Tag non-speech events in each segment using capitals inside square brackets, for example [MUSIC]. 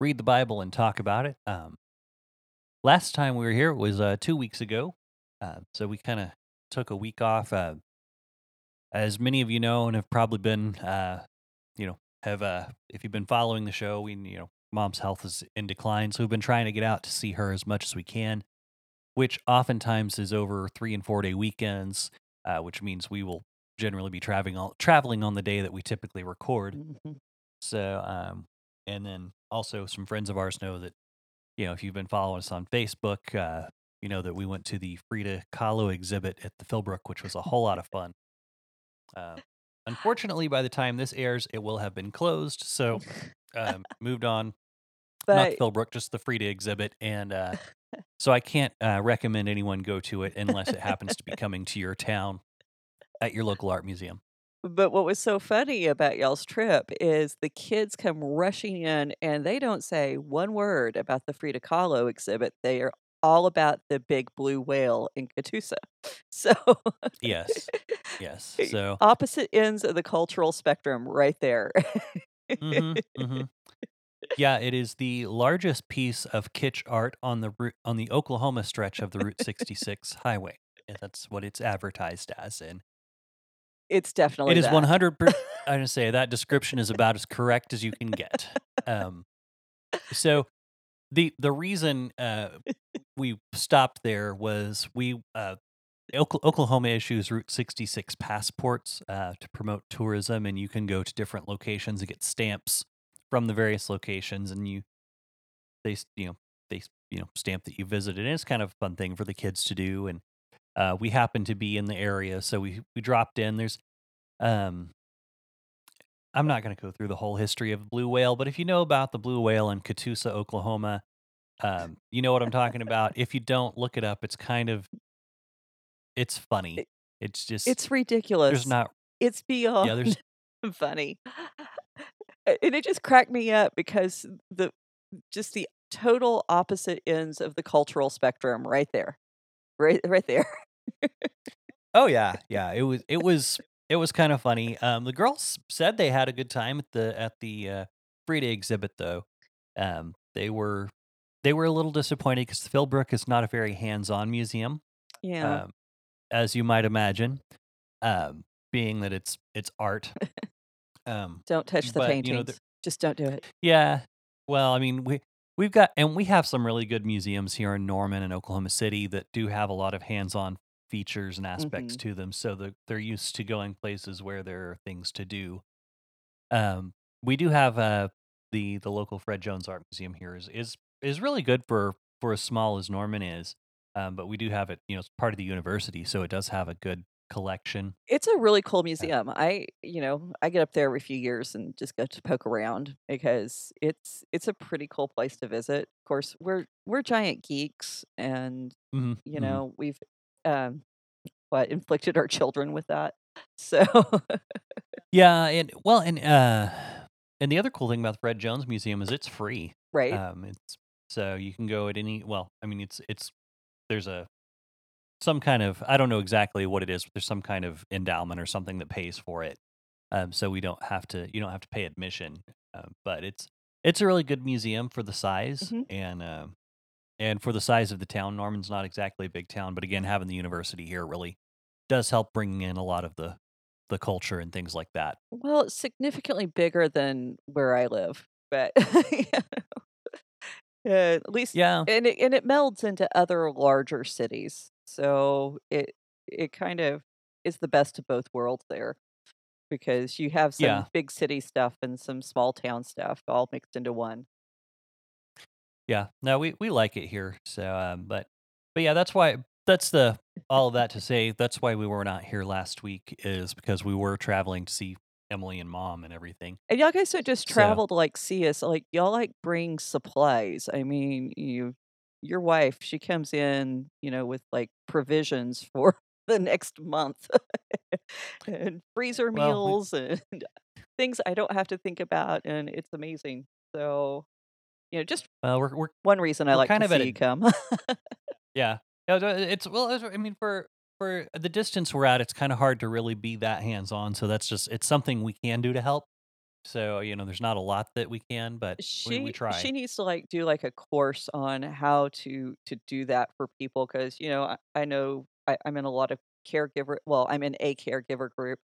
read the Bible and talk about it. Um, last time we were here was uh, two weeks ago, uh, so we kind of took a week off. Uh, as many of you know, and have probably been, uh, you know, have uh, if you've been following the show, we you know, mom's health is in decline, so we've been trying to get out to see her as much as we can, which oftentimes is over three and four day weekends, uh, which means we will generally be traveling on, traveling on the day that we typically record. Mm-hmm. So, um, and then also some friends of ours know that, you know, if you've been following us on Facebook, uh, you know that we went to the Frida Kahlo exhibit at the Philbrook, which was a whole lot of [LAUGHS] fun. Uh, unfortunately, by the time this airs, it will have been closed. So, um, [LAUGHS] moved on. Not the Philbrook, just the Frida exhibit, and uh, [LAUGHS] so I can't uh, recommend anyone go to it unless it happens to be coming to your town at your local art museum. But what was so funny about y'all's trip is the kids come rushing in and they don't say one word about the Frida Kahlo exhibit. They are all about the big blue whale in Catoosa. [LAUGHS] So Yes, yes. So, opposite ends of the cultural spectrum right there. hmm hmm Yeah, it is the largest piece of kitsch art on the route, on the Oklahoma stretch of the Route [LAUGHS] 66 highway. And that's what it's advertised as. And it's definitely it is that. 100 per I'm going to say that description is about as correct as you can get. Um, so the the reason uh, we stopped there was we uh, Oklahoma issues Route 66 passports uh, to promote tourism, and you can go to different locations and get stamps from the various locations, and you they you know they you know stamp that you visited. And it's kind of a fun thing for the kids to do, and uh, we happened to be in the area, so we we dropped in. There's um I'm not going to go through the whole history of the blue whale, but if you know about the blue whale in Catoosa, Oklahoma, um, you know what I'm talking about. If you don't, look it up. It's kind of it's funny. It's just It's ridiculous. there's not It's beyond yeah there's [LAUGHS] funny. And it just cracked me up because the just the total opposite ends of the cultural spectrum right there. Right right there. Oh yeah yeah it was it was it was kind of funny. Um, the girls said they had a good time at the at the uh, Frida exhibit though. Um, they were they were a little disappointed because Philbrook is not a very hands-on museum. Yeah. um, as you might imagine, um, being that it's it's art. Um, Don't touch the but, you paintings. know, the- just don't do it. yeah, well, I mean, we we've got and we have some really good museums here in Norman and Oklahoma City that do have a lot of hands-on features and aspects Mhm. to them, so that they're used to going places where there are things to do. Um, we do have uh, the the local Fred Jones Art Museum here is is is really good for for as small as Norman is. Um, but we do have it, you know, it's part of the university, so it does have a good collection. It's a really cool museum. I, you know, I get up there every few years and just go to poke around because it's it's a pretty cool place to visit. Of course, we're we're giant geeks and hmm you know, we've um what inflicted our children with that. So [LAUGHS] Yeah, and well, and uh, and the other cool thing about the Fred Jones Museum is it's free. right. Um, it's so you can go at any. Well, I mean, it's it's there's a some kind of I don't know exactly what it is, but there's some kind of endowment or something that pays for it. Um, so we don't have to you don't have to pay admission. Um, but it's it's a really good museum for the size Mhm. and um and for the size of the town. Norman's not exactly a big town, but again, having the university here really does help bringing in a lot of the the culture and things like that. Well, it's significantly bigger than where I live, but [LAUGHS] yeah, at least Yeah. and it and it melds into other larger cities. So it it kind of is the best of both worlds there because you have some Yeah. big city stuff and some small town stuff all mixed into one. Yeah, no, we we like it here. So, um, but but yeah, that's why that's the all of that to say that's why we were not here last week is because we were traveling to see Emily and mom and everything. And y'all guys don't just So travel to like see us, like y'all like bring supplies. I mean, you your wife, she comes in, you know, with like provisions for [LAUGHS] the next month [LAUGHS] and freezer well, we meals and [LAUGHS] things I don't have to think about, and it's amazing. So, you know, just well we're we're one reason I like to kind of at see a you come. [LAUGHS] yeah. It's well, it's- I mean, for for the distance we're at, it's kind of hard to really be that hands on. So that's just it's something we can do to help. So you know, there's not a lot that we can, but we we She she needs to like do like a course on how to to do that for people because you know I, I know I, I'm in a lot of caregiver well I'm in a caregiver group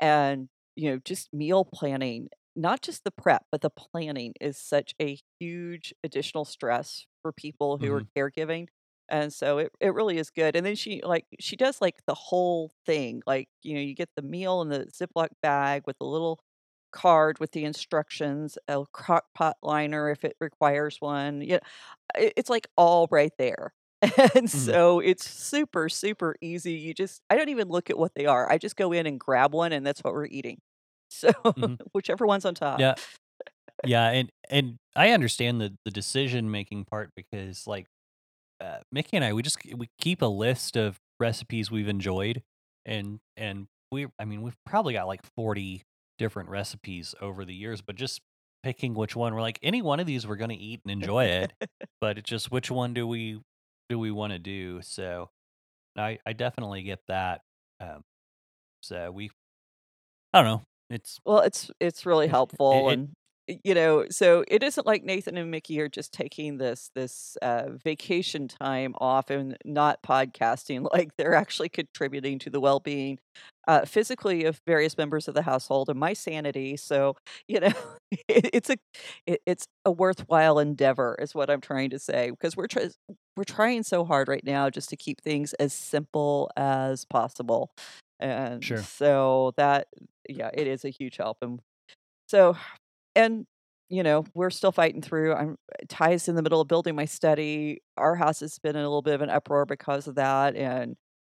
and you know just meal planning not just the prep but the planning is such a huge additional stress for people who are hmm caregiving and so it, it really is good and then she like she does like the whole thing like you know you get the meal in the ziploc bag with a little card with the instructions a crock pot liner if it requires one yeah it, it's like all right there [LAUGHS] and hmm so it's super super easy you just i don't even look at what they are i just go in and grab one and that's what we're eating so hmm [LAUGHS] whichever one's on top Yeah, [LAUGHS] yeah, and and I understand the the decision making part because like uh, Mickey and I, we just we keep a list of recipes we've enjoyed, and and we, I mean, we've probably got like forty different recipes over the years, but just picking which one we're like any one of these we're gonna eat and enjoy it, [LAUGHS] but it's just which one do we do we want to do? So I I definitely get that. Um, so we I don't know. It's Well, it's it's really it helpful it. and y you know, so it isn't like Nathan and Mickey are just taking this this, uh, vacation time off and not podcasting, [LAUGHS] like, they're actually contributing to the well-being, uh, physically of various members of the household and my sanity, so, you know, [LAUGHS] it it's a it it's a worthwhile endeavor is what I'm trying to say, because we're tries we're trying so hard right now just to keep things as simple as possible, and Sure. so that yeah, it is a huge help, and so and, you know, we're still fighting through. I'm Ty's in the middle of building my study. Our house has been in a little bit of an uproar because of that, and,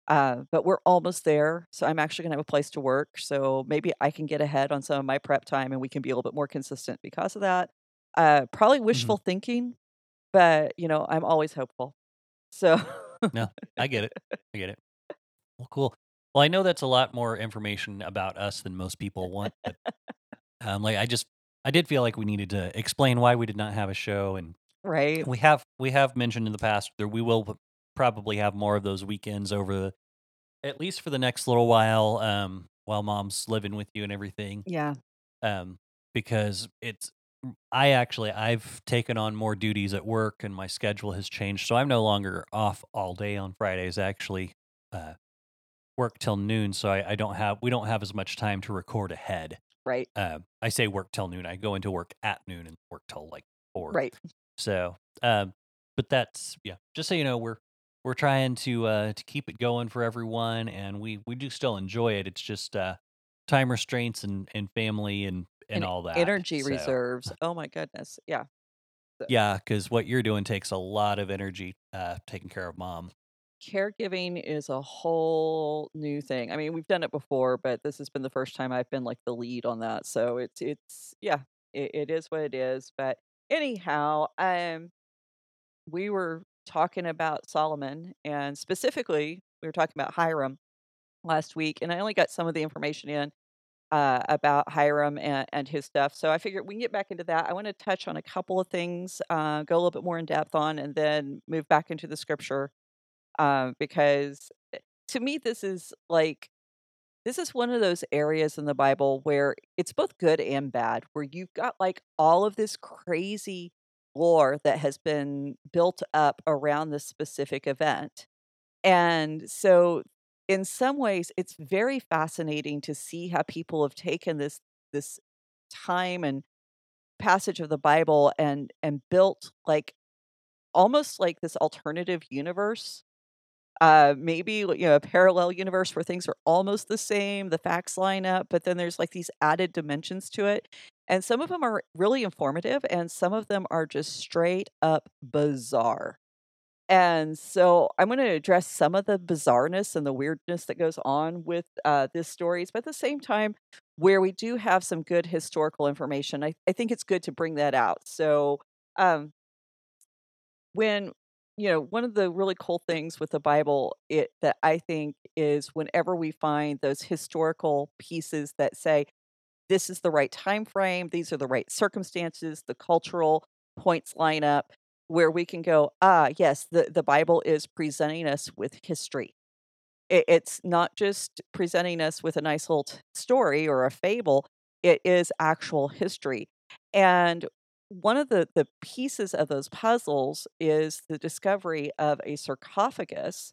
uh, but we're almost there, so I'm actually gonna have a place to work, so maybe I can get ahead on some of my prep time, and we can be a little bit more consistent because of that. Uh, probably hmm wishful thinking, but, you know, I'm always hopeful. So No, I get it. I get it. Well, cool. Well, I know that's a lot more information about us than most people want, but um, like I just I did feel like we needed to explain why we did not have a show, and Right, we have we have mentioned in the past that we will probably have more of those weekends over the at least for the next little while, um, while mom's living with you and everything, yeah, um, because it's I actually I've taken on more duties at work and my schedule has changed, so I'm no longer off all day on Fridays. Actually, uh, work till noon, so I, I don't have we don't have as much time to record ahead. right, Uh, I say work till noon. I go into work at noon and work till like four. right. So, um, but that's yeah. Just so you know, we're we're trying to uh, to keep it going for everyone, and we we do still enjoy it. It's just uh, time restraints and and family and and And all that. energy So reserves, oh my goodness, yeah, so yeah, because what you're doing takes a lot of energy. Uh, taking care of mom. Caregiving is a whole new thing. I mean, we've done it before, but this has been the first time I've been like the lead on that. So it's it's yeah, it, it is what it is. But anyhow, um, we were talking about Solomon, and specifically, we were talking about Hiram last week, and I only got some of the information in uh, about Hiram and, and his stuff. So I figured we can get back into that. I want to touch on a couple of things, uh, go a little bit more in depth on, and then move back into the scripture um, because eh, to me, this is like this is one of those areas in the Bible where it's both good and bad, where you've got like all of this crazy lore that has been built up around this specific event. And so in some ways it's very fascinating to see how people have taken this this time and passage of the Bible and and built like almost like this alternative universe uh, maybe, you know, a parallel universe where things are almost the same, the facts line up, but then there's like these added dimensions to it. And some of them are really informative, and some of them are just straight up bizarre. And so I'm going to address some of the bizarreness and the weirdness that goes on with uh, this stories, but at the same time, where we do have some good historical information, I, I think it's good to bring that out. So, um, when you know, one of the really cool things with the Bible it that I think is whenever we find those historical pieces that say this is the right time frame, these are the right circumstances, the cultural points line up where we can go, ah, yes, the, the Bible is presenting us with history. It, it's not just presenting us with a nice little t- story or a fable, it is actual history. And one of the, the pieces of those puzzles is the discovery of a sarcophagus,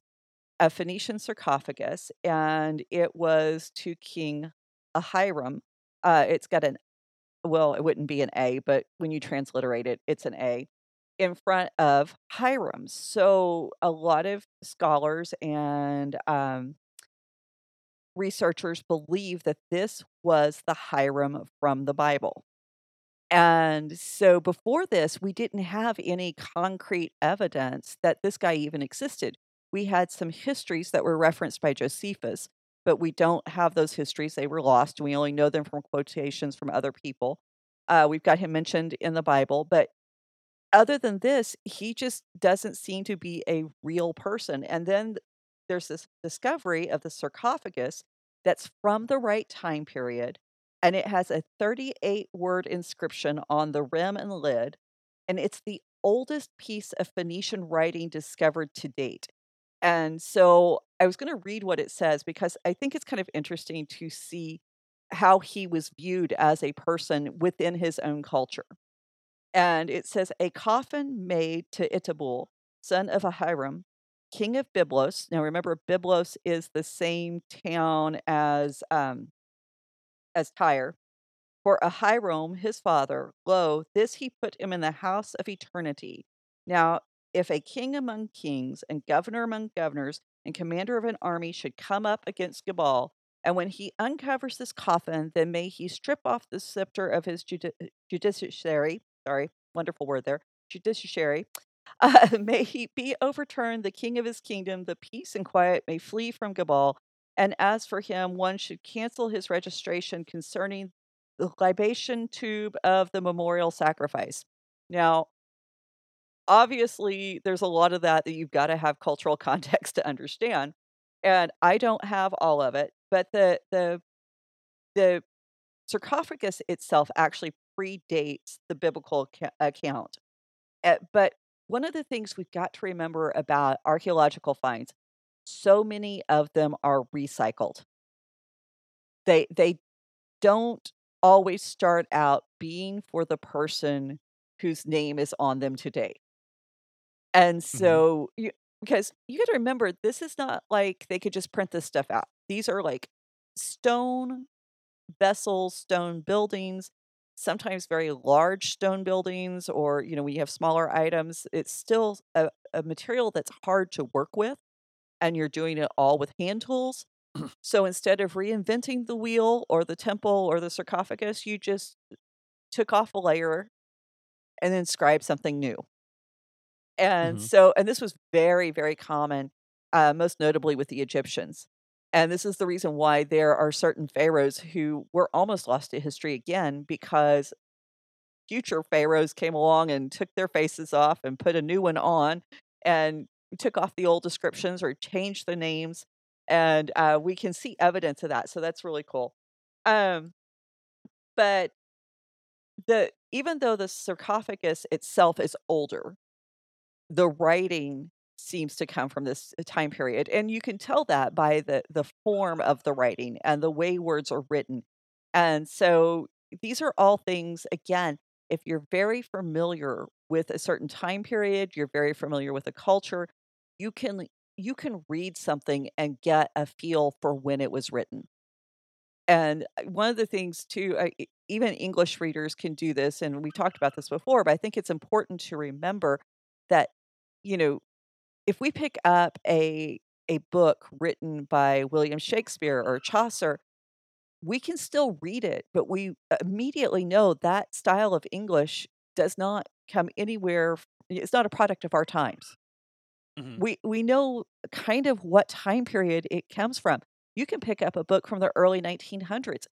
a Phoenician sarcophagus, and it was to King Ahiram. Uh, it's got an, well, it wouldn't be an A, but when you transliterate it, it's an A in front of Hiram. So a lot of scholars and um, researchers believe that this was the Hiram from the Bible. And so before this, we didn't have any concrete evidence that this guy even existed. We had some histories that were referenced by Josephus, but we don't have those histories. They were lost. We only know them from quotations from other people. Uh, we've got him mentioned in the Bible, but other than this, he just doesn't seem to be a real person. And then there's this discovery of the sarcophagus that's from the right time period and it has a 38 word inscription on the rim and lid, and it's the oldest piece of Phoenician writing discovered to date. And so I was going to read what it says because I think it's kind of interesting to see how he was viewed as a person within his own culture. And it says, A coffin made to Itabul, son of Ahiram, king of Byblos. Now remember, Byblos is the same town as um, as Tyre. For Ahiram, his father, lo, this he put him in the house of eternity. Now, if a king among kings, and governor among governors, and commander of an army should come up against Gebal, and when he uncovers this coffin, then may he strip off the scepter of his judi- judiciary. Sorry, wonderful word there. Judiciary. [LAUGHS] Uh, may he be overturned, the king of his kingdom, the peace and quiet may flee from Gebal, and as for him, one should cancel his registration concerning the libation tube of the memorial sacrifice. Now, obviously, there's a lot of that that you've got to have cultural [LAUGHS] context to understand. And I don't have all of it, but the the the sarcophagus itself actually predates the biblical account. Uh, but one of the things we've got to remember about archaeological finds so many of them are recycled. They they don't always start out being for the person whose name is on them today. And hmm so you because you got to remember this is not like they could just print this stuff out. These are like stone vessels, stone buildings, sometimes very large stone buildings or you know when you have smaller items, it's still a, a material that's hard to work with and you're doing it all with hand tools. so instead of reinventing the wheel or the temple or the sarcophagus, you just took off a layer and inscribed something new. And hmm so, and this was very, very common, uh, most notably with the Egyptians. And this is the reason why there are certain pharaohs who were almost lost to history again because future pharaohs came along and took their faces off and put a new one on and took off the old descriptions or changed the names, and uh, we can see evidence of that. So that's really cool. Um, but the even though the sarcophagus itself is older, the writing seems to come from this uh, time period, and you can tell that by the the form of the writing and the way words are written. And so these are all things again if you're very familiar with a certain time period, you're very familiar with a culture, you can you can read something and get a feel for when it was written. And uh, one of the things too, I, even English readers can do this, and we talked about this before, but I think it's important to remember that you know if we pick up a a book written by William Shakespeare or Chaucer, we can still read it, but we immediately know that style of English does not come anywhere. It's not a product of our times Mhm. We we know kind of what time period it comes from. You can pick up a book from the early 1900s.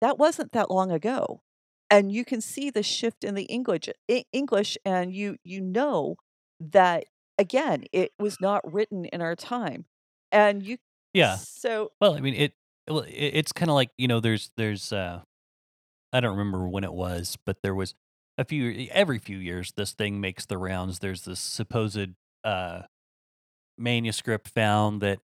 That wasn't that long ago. And you can see the shift in the English English and you you know that again, it was not written in our time. And you Yeah. so Well, I mean, it well, it, it's kind of like you know, there's there's uh, I don't remember when it was, but there was a few every few years this thing makes the rounds. There's this supposed uh manuscript found that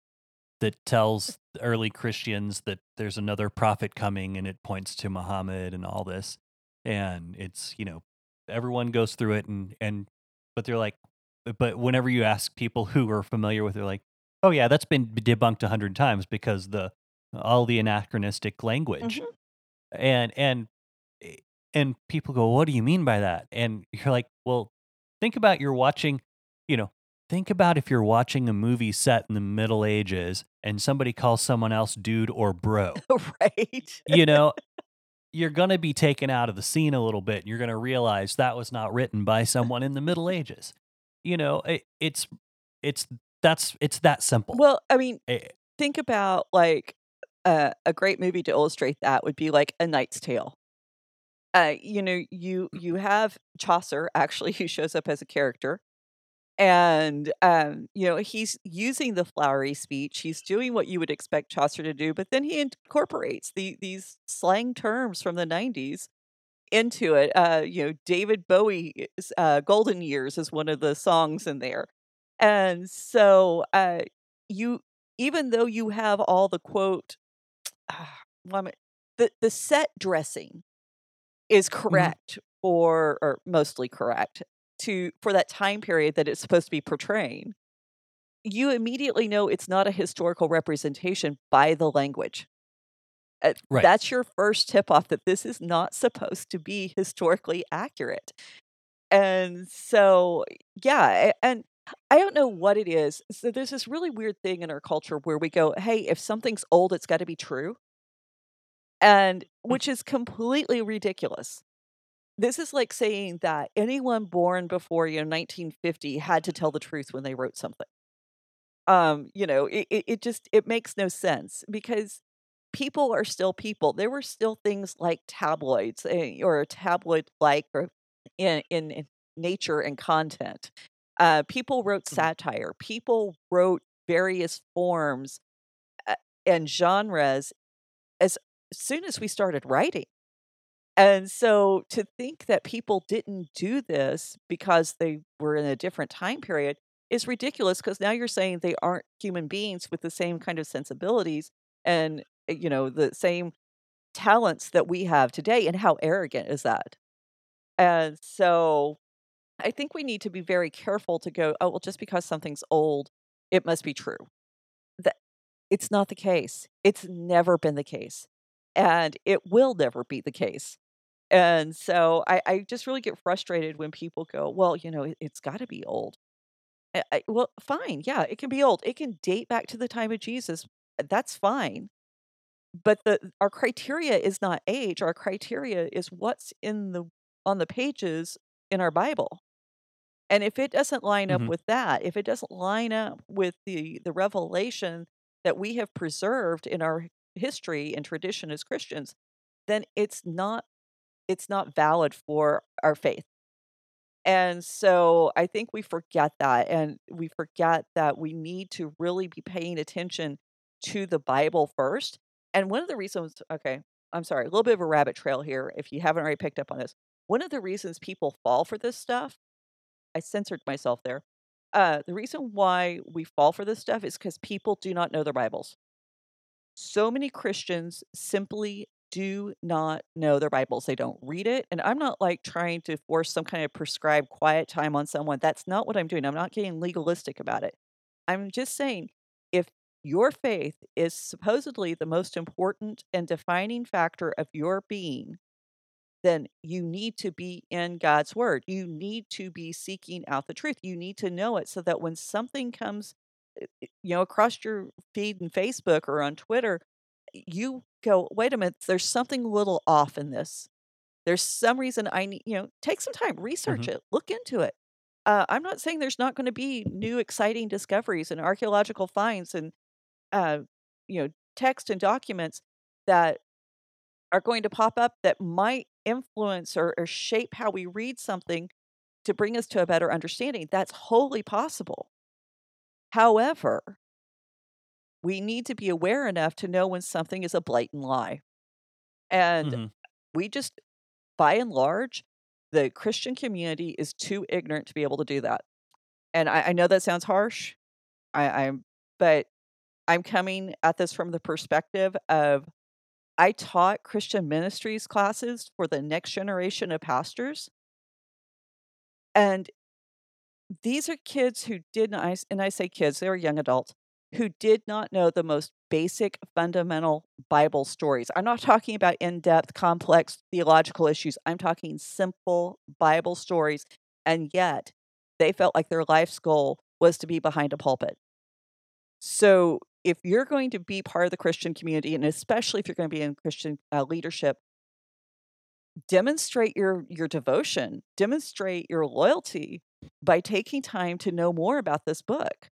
that tells early Christians that there's another prophet coming and it points to Muhammad and all this. And it's, you know, everyone goes through it and and but they're like but whenever you ask people who are familiar with it, they're like, "Oh yeah, that's been debunked a hundred times because the all the anachronistic language." Mhm. And and eh, and people go, "What do you mean by that?" And you're like, "Well, think about you're watching, you know, think about if you're watching a movie set in the Middle Ages and somebody calls someone else dude or bro. [LAUGHS] right. You know, [LAUGHS] you're going to be taken out of the scene a little bit and you're going to realize that was not written by someone in the Middle Ages. You know, it, it's it's that's it's that simple. Well, I mean, Eh, think about like uh, a great movie to illustrate that would be like A Knight's Tale. Uh, you know, you you have Chaucer actually [LAUGHS] who shows up as a character, and um, you know he's using the flowery speech. He's doing what you would expect Chaucer to do, but then he incorporates the these slang terms from the '90s into it. Uh, you know, David Bowie's uh, "Golden Years" is one of the songs in there, and so uh, you even though you have all the quote, mean, the the set dressing is mhm, correct or mostly correct to for that time period that it's supposed to be portraying. You immediately know it's not a historical representation by the language. Uh, Right. that's your first tip off that this is not supposed to be historically accurate. And so, yeah, and I don't know what it is. So there's this really weird thing in our culture where we go, "Hey, if something's old, it's got to be true," and Mm, which is completely ridiculous. This is like saying that anyone born before you know 1950 had to tell the truth when they wrote something. Um, you know, it, it, it just it makes no sense because people are still people. There were still things like tabloids eh, or tabloid like or in, in in nature and content. Uh, people wrote mhm, satire. People wrote various forms uh, and genres as soon as we started writing. And so to think that people didn't do this because they were in a different time period is ridiculous because now you're saying they aren't human beings with the same kind of sensibilities and uh, you know the same talents that we have today and how arrogant is that? And so I think we need to be very careful to go, oh well just because something's old, it must be true. That it's not the case. It's never been the case. And it will never be the case. And so I, I just really get frustrated when people go, well, you know, it, it's got to be old. I, I- well, fine. Yeah, it can be old. It can date back to the time of Jesus. uh, That's fine. But the our criteria is not age. Our criteria is what's in the on the pages in our Bible. And if it doesn't line up mhm, with that, if it doesn't line up with the the revelation that we have preserved in our history and tradition as Christians, then it's not it's not valid for our faith. And so I think we forget that and we forget that we need to really be paying attention to the Bible first. And one of the reasons, okay, I'm sorry, a little bit of a rabbit trail here if you haven't already picked up on this. One of the reasons people fall for this stuff, I censored myself there. Uh, the reason why we fall for this stuff is because people do not know their Bibles. So many Christians simply do not know their Bibles. They don't read it. And I'm not like trying to force some kind of prescribed quiet time on someone. That's not what I'm doing. I'm not getting legalistic about it. I'm just saying if your faith is supposedly the most important and defining factor of your being, then you need to be in God's word. You need to be seeking out the truth. You need to know it so that when something comes, you know, across your feed in Facebook or on Twitter, you go, wait a minute, there's something a little off in this. There's some reason I need, you know, take some time, research mhm. it, look into it. Uh, I'm not saying there's not going to be new exciting discoveries and archaeological finds and uh, you know text and documents that are going to pop up that might influence or, or shape how we read something to bring us to a better understanding. That's wholly possible. However, we need to be aware enough to know when something is a blatant lie. And Mhm. we just, by and large, the Christian community is too ignorant to be able to do that. And I, I know that sounds harsh. I, I'm, but I'm coming at this from the perspective of I taught Christian ministries classes for the next generation of pastors. And these are kids who did not, and I say kids, they were young adults who did not know the most basic fundamental Bible stories. I'm not talking about in depth, complex theological issues. I'm talking simple Bible stories. And yet they felt like their life's goal was to be behind a pulpit. So if you're going to be part of the Christian community, and especially if you're going to be in Christian uh, leadership, demonstrate your your devotion, demonstrate your loyalty by taking time to know more about this book.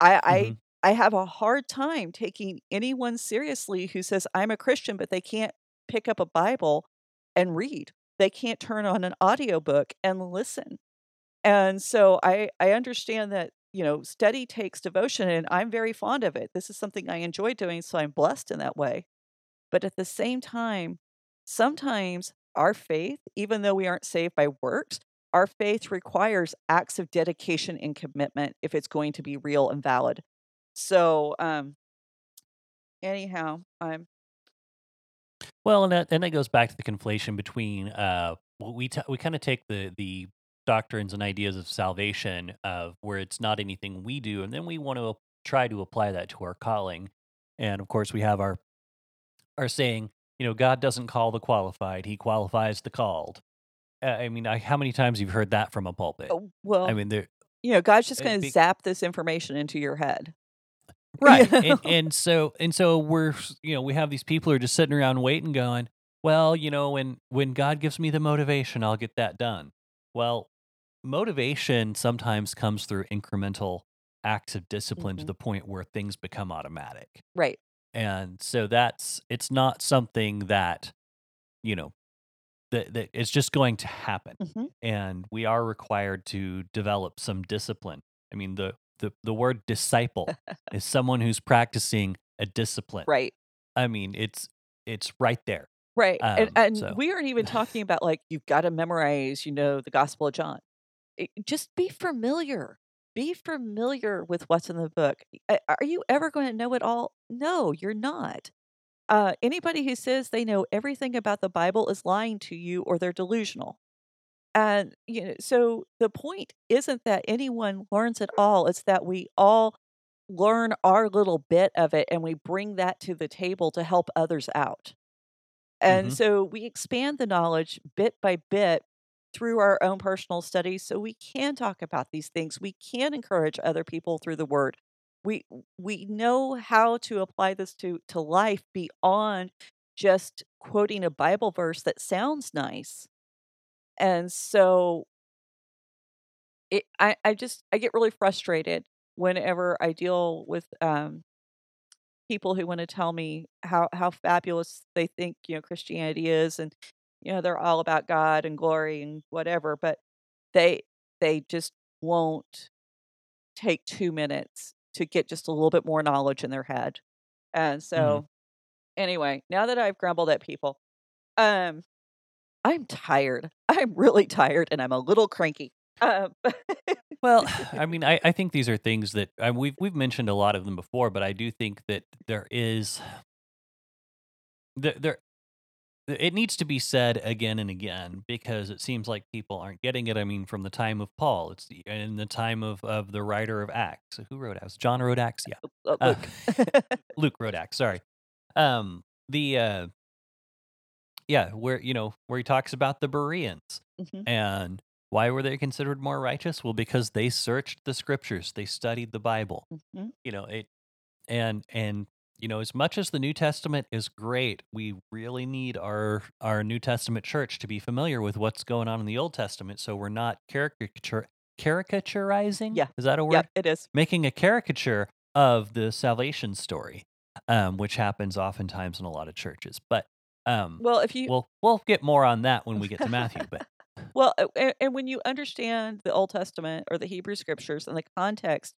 I I Mhm. I have a hard time taking anyone seriously who says I'm a Christian but they can't pick up a Bible and read. They can't turn on an audiobook and listen. And so I I understand that, you know, study takes devotion and I'm very fond of it. This is something I enjoy doing, so I'm blessed in that way. But at the same time, sometimes our faith, even though we aren't saved by works, our faith requires acts of dedication and commitment if it's going to be real and valid. So, um, anyhow, I'm Well, and that and that goes back to the conflation between uh we t- we kind of take the the doctrines and ideas of salvation of where it's not anything we do, and then we want to try to apply that to our calling. And of course, we have our our saying, you know, God doesn't call the qualified; He qualifies the called. Uh, I mean, I, how many times you've heard that from a pulpit? oh, I mean, there you know, God's just going to zap this information into your head. [LAUGHS] Right, and and so and so we're you know we have these people who are just sitting around waiting, going, well, you know, when when God gives me the motivation, I'll get that done. Well, motivation sometimes comes through incremental acts of discipline to hmm the point where things become automatic. Right. And so that's it's not something that, you know, that, that it's just going to happen. hmm And we are required to develop some discipline. I mean, the the, the word disciple [LAUGHS] is someone who's practicing a discipline. Right. I mean, it's it's right there. Right. And Um, and so we aren't even talking [LAUGHS] about like you've got to memorize, you know, the Gospel of John. It- just be familiar. Be familiar with what's in the book. Are you ever going to know it all? No, you're not. Uh, anybody who says they know everything about the Bible is lying to you or they're delusional. And you know, so the point isn't that anyone learns it all, it's that we all learn our little bit of it and we bring that to the table to help others out. And mhm. so we expand the knowledge bit by bit through our own personal studies so we can talk about these things. We can encourage other people through the word. We we know how to apply this to to life beyond just quoting a Bible verse that sounds nice. And so it I I just I get really frustrated whenever I deal with um people who want to tell me how how fabulous they think you know Christianity is and you know they're all about God and glory and whatever but they they just won't take 2 minutes to get just a little bit more knowledge in their head. And Mhm. so anyway, now that I've grumbled at people, um I'm tired. [LAUGHS] I'm really tired and I'm a little cranky. Um Well, [LAUGHS] [SIGHS] I mean, I, I think these are things that I, we've we've mentioned a lot of them before, but I do think that there is [SIGHS] there, there it needs to be said again and again because it seems like people aren't getting it. I mean, from the time of Paul, it's the, in the time of of the writer of Acts. Who wrote Acts? John wrote Acts. Yeah, uh, uh, Luke. [LAUGHS] Luke wrote [LAUGHS] Acts. Sorry. Um, the uh, yeah, where you know where he talks about the Bereans Mhm. and why were they considered more righteous? Well, because they searched the scriptures, they studied the Bible. Mhm. You know it, and and you know as much as the New Testament is great, we really need our our New Testament church to be familiar with what's going on in the Old Testament, so we're not caricature caricaturizing. Yeah. is that a word? Yep, it is. Making a caricature of the salvation story, um, which happens oftentimes in a lot of churches. But um, Well, if you we'll we'll get more on that when we get to [LAUGHS] Matthew. But well, and, and when you understand the Old Testament or the Hebrew Scriptures and the context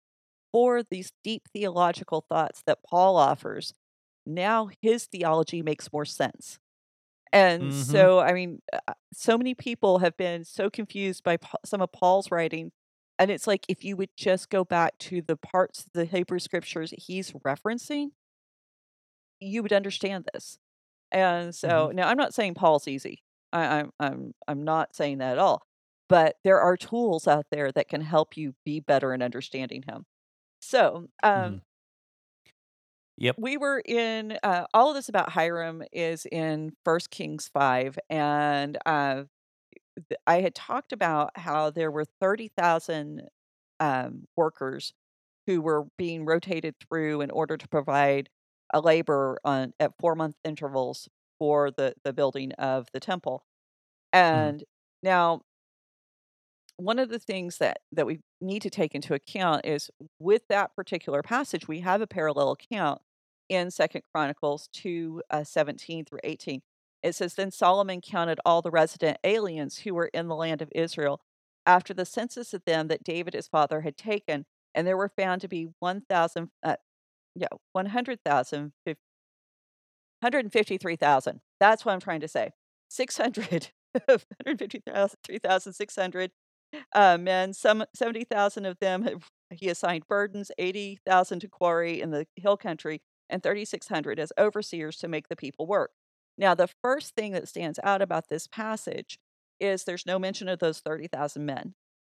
for these deep theological thoughts that Paul offers, now his theology makes more sense. And Mhm. so, I mean, uh, so many people have been so confused by some of Paul's writing. And it's like if you would just go back to the parts of the Hebrew scriptures he's referencing, you would understand this. And so now I'm not saying Paul's easy. I, I'm I'm I'm not saying that at all. But there are tools out there that can help you be better in understanding him. So um, Mhm. Yep. we were in uh, all of this about Hiram is in First Kings five, and uh, I had talked about how there were thirty thousand um, workers who were being rotated through in order to provide a labor on at four month intervals for the the building of the temple. And now one of the things that that we need to take into account is with that particular passage we have a parallel account in second chronicles 2 uh, 17 through 18 it says then solomon counted all the resident aliens who were in the land of israel after the census of them that david his father had taken and there were found to be 1000 uh, yeah 100000 153,000 that's what i'm trying to say. 600 [LAUGHS] 153,600 uh, men. Some 70,000 of them have, he assigned burdens, 80,000 to quarry in the hill country, and 3,600 as overseers to make the people work. Now, the first thing that stands out about this passage is there's no mention of those 30,000 men.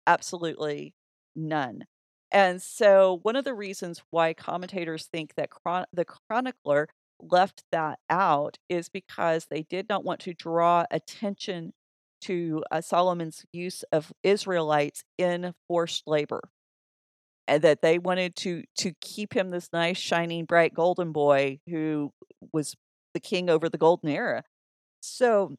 Absolutely none. And so, one of the reasons why commentators think that chron- the chronicler left that out is because they did not want to draw attention to uh, Solomon's use of Israelites in forced labor, and that they wanted to to keep him this nice, shining, bright golden boy who was the king over the golden era. So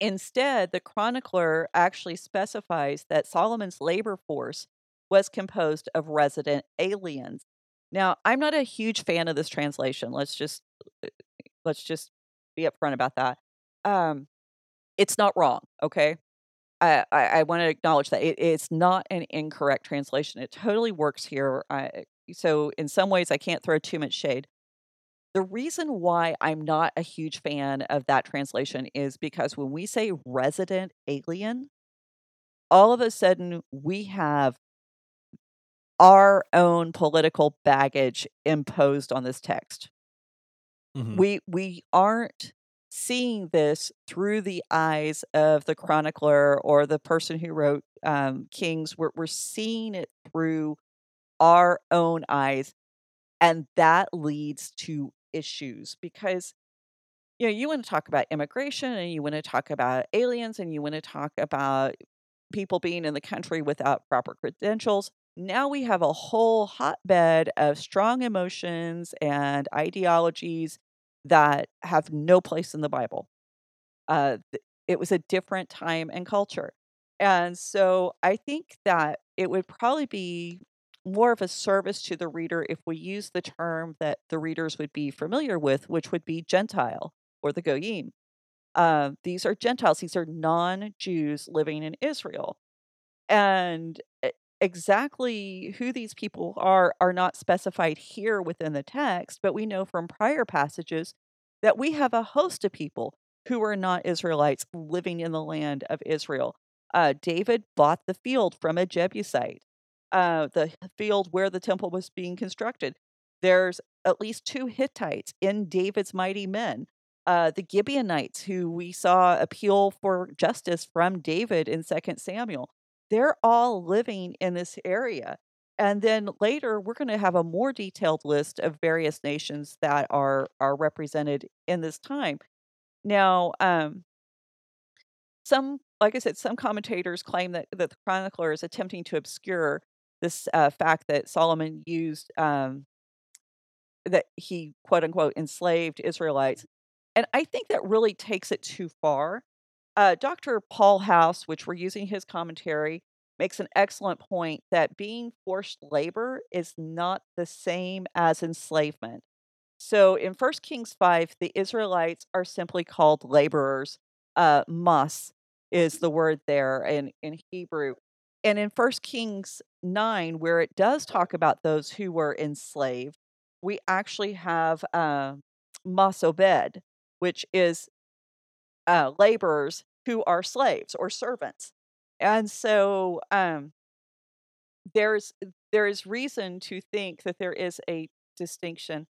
instead, the chronicler actually specifies that Solomon's labor force was composed of resident aliens. Now, I'm not a huge fan of this translation. Let's just uh, let's just be upfront about that. Um, it's not wrong, okay? I, I, I want to acknowledge that it, it's not an incorrect translation. It totally works here. I, so, in some ways, I can't throw too much shade. The reason why I'm not a huge fan of that translation is because when we say resident alien, all of a sudden we have our own political baggage imposed on this text. Mhm. We we aren't seeing this through the eyes of the chronicler or the person who wrote um, Kings. We're we're seeing it through our own eyes, and that leads to issues because you know you want to talk about immigration and you want to talk about aliens and you want to talk about people being in the country without proper credentials. Now we have a whole hotbed of strong emotions and ideologies that have no place in the Bible. Uh, it was a different time and culture. And so I think that it would probably be more of a service to the reader if we use the term that the readers would be familiar with, which would be Gentile or the Goyim. Uh, these are Gentiles, these are non Jews living in Israel. And e- exactly who these people are are not specified here within the text, but we know from prior passages that we have a host of people who are not Israelites living in the land of Israel. Uh, David bought the field from a Jebusite, uh, the field where the temple was being constructed. There's at least two Hittites in David's mighty men. Uh, the Gibeonites, who we saw appeal for justice from David in Second Samuel, they're all living in this area. And then later, we're going to have a more detailed list of various nations that are are represented in this time. Now, um, some, like I said, some commentators claim that that the chronicler is attempting to obscure this uh, fact that Solomon used um, that he quote unquote enslaved Israelites, and I think that really takes it too far. Uh, Dr. Paul House, which we're using his commentary, makes an excellent point that being forced labor is not the same as enslavement. So in 1 Kings 5, the Israelites are simply called laborers. Uh, mas is the word there in, in Hebrew. And in 1 Kings 9, where it does talk about those who were enslaved, we actually have uh, masobed, which is uh, laborers who are slaves or servants. And so um, there's there is reason to think that there is a distinction.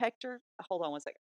Hector, hold on one second.